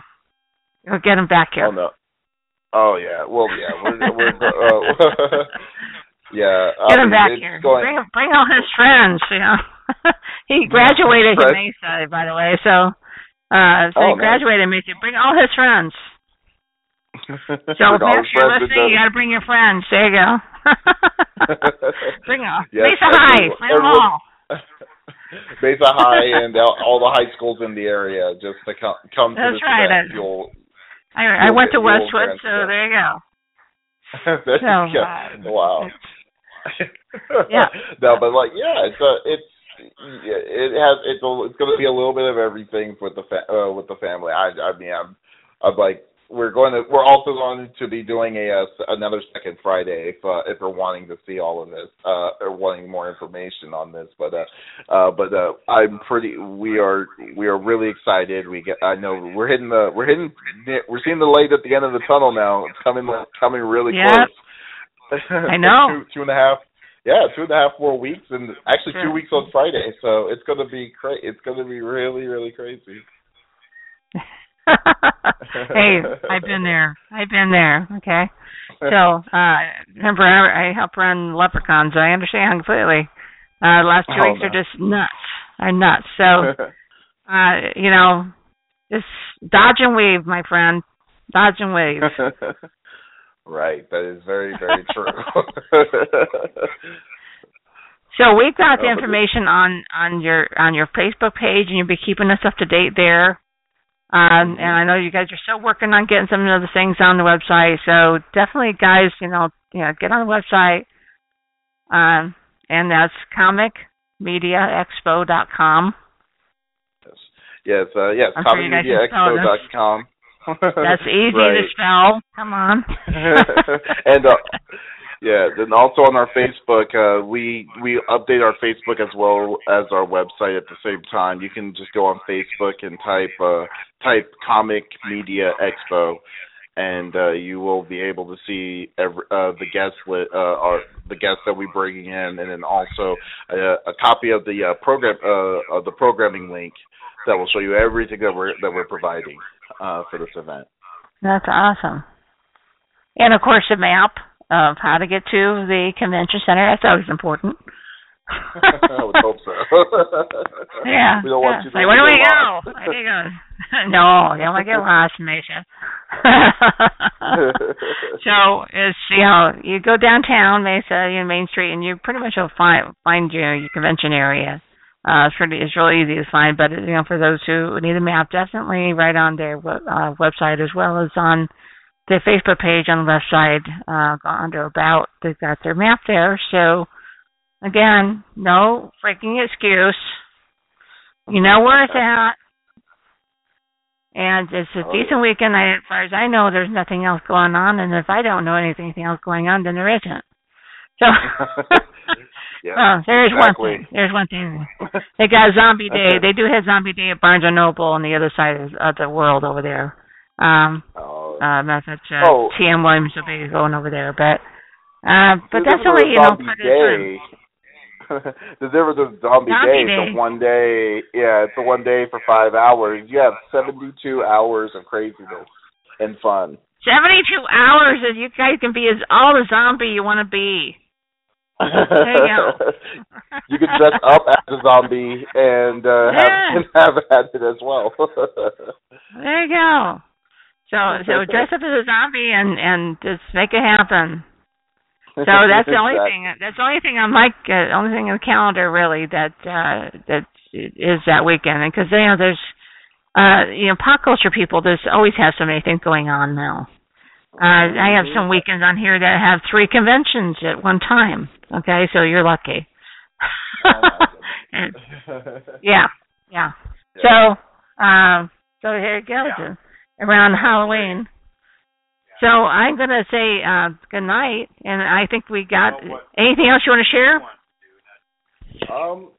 we'll get him back here. Oh no. Oh yeah. Well, yeah. We're we're uh, yeah. Get him back here. Going, Bring bring all his friends. You know, he graduated in Mesa, by the way. So, uh, so Oh, he nice. graduated in Mesa. Bring all his friends. So if all Max, his you're listening, you got to bring your friends. There you go. bring them. Yes, Mesa High. Bring them all. Mesa High and all, all the high schools in the area just to come come to this right. event. You'll I I went to Westwood, so there you go. there So, you go. uh, wow. Yeah. no, but like, yeah, it's a, it's, it has, it's a, it's going to be a little bit of everything with the fa- uh, with the family. I, I mean, I'm, I'm like, we're going to, we're also going to be doing a, uh another second Friday if, uh, if we're wanting to see all of this, uh, or wanting more information on this. But, uh, uh, but uh, I'm pretty, we are, we are really excited. We get, I know we're hitting the, we're hitting, we're seeing the light at the end of the tunnel now. It's coming, coming really close. I know. two, two and a half. Yeah, two and a half more weeks, and actually Sure. two weeks on Friday. So it's gonna be cra- It's gonna be really, really crazy. hey, I've been there. I've been there. Okay. So, uh, remember, I, I help run LepreCons. I understand completely. Uh, the last two Oh, weeks no. are just nuts. Are nuts. So, uh, you know, just dodge and weave, my friend. Dodge and weave. right. That is very, very true. So we've got the information on on your on your Facebook page, and you'll be keeping us up to date there. Um, and I know you guys are still working on getting some of the things on the website. So definitely, guys, you know, you know, get on the website. Um, and that's comicmediaexpo.com. yes. Uh, yes. I'm sure you guys can spell this. ComicMediaExpo.com. That's easy to spell. Come on. and uh, yeah, then also on our Facebook, uh, we we update our Facebook as well as our website at the same time. You can just go on Facebook and type uh, type Comic Media Expo, and uh, you will be able to see every, uh, the guests li- uh, our the guests that we bring in, and then also a, a copy of the uh, program uh, of the programming link that will show you everything that we're that we're providing uh, for this event. That's awesome. And of course, a map of how to get to the convention center. That's always important. I would hope so. Yeah. We don't yeah. want you to Like, where do we get go? lost. Where do you go? no, you don't want to get lost, Misha. so it's you know you go downtown Mesa, you know, Main Street, and you pretty much will find find your your convention area. Uh, it's pretty, it's really easy to find. But you know, for those who need a map, definitely right on their uh, website as well as on the Facebook page on the left side. Uh, under about, they've got their map there. So again, no freaking excuse. You know where it's at. And it's a oh, decent weekend. I, as far as I know, there's nothing else going on. And if I don't know anything else going on, then there isn't. So, yeah, oh, there's exactly. one thing. There's one thing. They got Zombie Day. They do have Zombie Day at Barnes and Noble on the other side of, of the world over there. Um, oh. Uh, message. Uh, oh. T.M. Williams will be going over there, but uh, but There's that's only you know part of the day. the difference with zombie, Zombie day, Day. it's a one day yeah, it's a one day for five hours. You have seventy two hours of craziness and fun. 72 hours and you guys can be as all the zombie you want to be. There you go. you can dress up as a zombie and uh have Yeah. and have at it as well. There you go. So so dress up as a zombie and and just make it happen. So that's the only thing. That's the only thing on my uh, only thing on the calendar really that uh that is that weekend because you know there's uh you know pop culture people there's always have so many things going on now. Uh I have some weekends on here that have three conventions at one time. Okay, so you're lucky. And- yeah, yeah. So, um, so here it goes uh, around Halloween. So I'm gonna say uh, good night, and I think we got anything else you want to share? Um.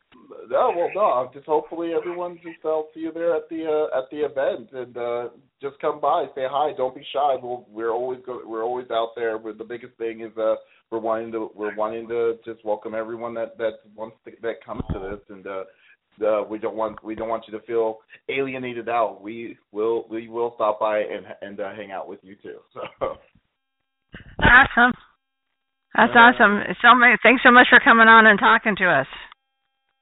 No, well, no. Just hopefully everyone just I'll see you there at the uh, at the event and uh just come by, say hi. Don't be shy. We'll, we're always go, we're always out there. We're, the biggest thing is uh we're wanting to we're wanting to just welcome everyone that that wants to, that comes to this and uh. Uh, we don't want we don't want you to feel alienated out. We will we will stop by and and uh, hang out with you too. So Awesome. That's Uh, awesome. So many. Thanks so much for coming on and talking to us.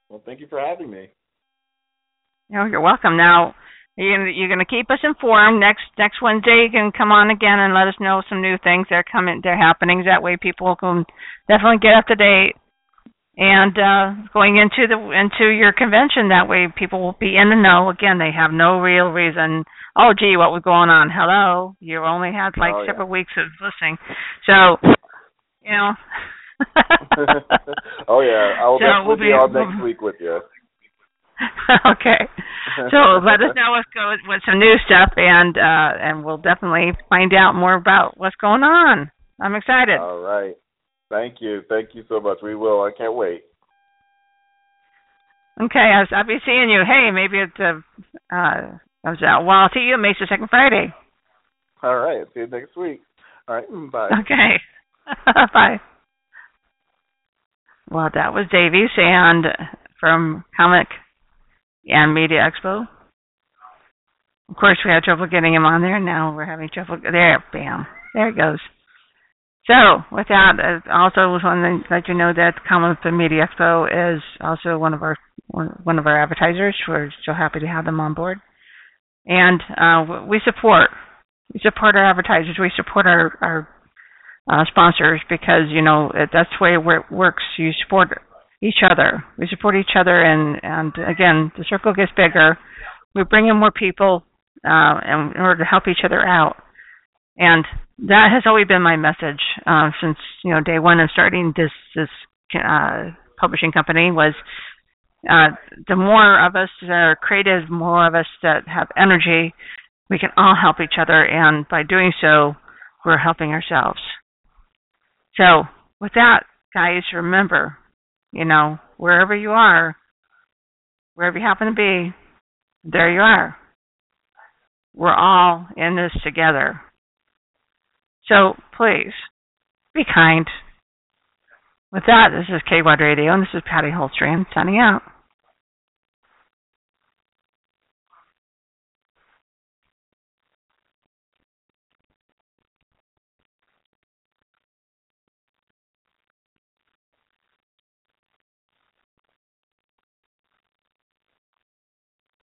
well, thank you for having me. Know, you're welcome. Now, you're gonna, you're gonna keep us informed. Next next Wednesday, you can come on again and let us know some new things that are coming, they're happenings. That way, people can definitely get up to date. And uh going into the into your convention, that way people will be in the know. Again, they have no real reason. Oh, gee, what was going on? Hello, you only had like Oh, yeah. several weeks of listening, so you know. oh yeah, I will So definitely we'll be be- on we'll- next week with you. okay. So let us know what's go with some new stuff, and uh, and we'll definitely find out more about what's going on. I'm excited. All right. Thank you. Thank you so much. We will. I can't wait. Okay, I'll, I'll be seeing you. Hey, maybe it's uh, uh, I out. Well, I'll see you Mesa Second Friday. All right. See you next week. All right. mm, Bye. Okay. Bye. Well, that was Davies and from Comic and Media Expo. Of course, we had trouble getting him on there. Now we're having trouble. There, bam. There it goes. So, with that, uh, also was thing to let you know that Comic and Media Expo is also one of our one of our advertisers. We're so happy to have them on board, and uh, we support we support our advertisers. We support our our uh, sponsors because you know that's the way it works. You support each other. We support each other, and and again, the circle gets bigger. We bring in more people, uh, in order to help each other out. And that has always been my message uh, since you know day one of starting this this uh, publishing company was uh, the more of us that are creative, more of us that have energy, we can all help each other, and by doing so, we're helping ourselves. So, with that, guys, remember, you know, wherever you are, wherever you happen to be, there you are. We're all in this together. So, please, be kind. With that, this is KWOD Radio, and this is Patty Holstrom signing out.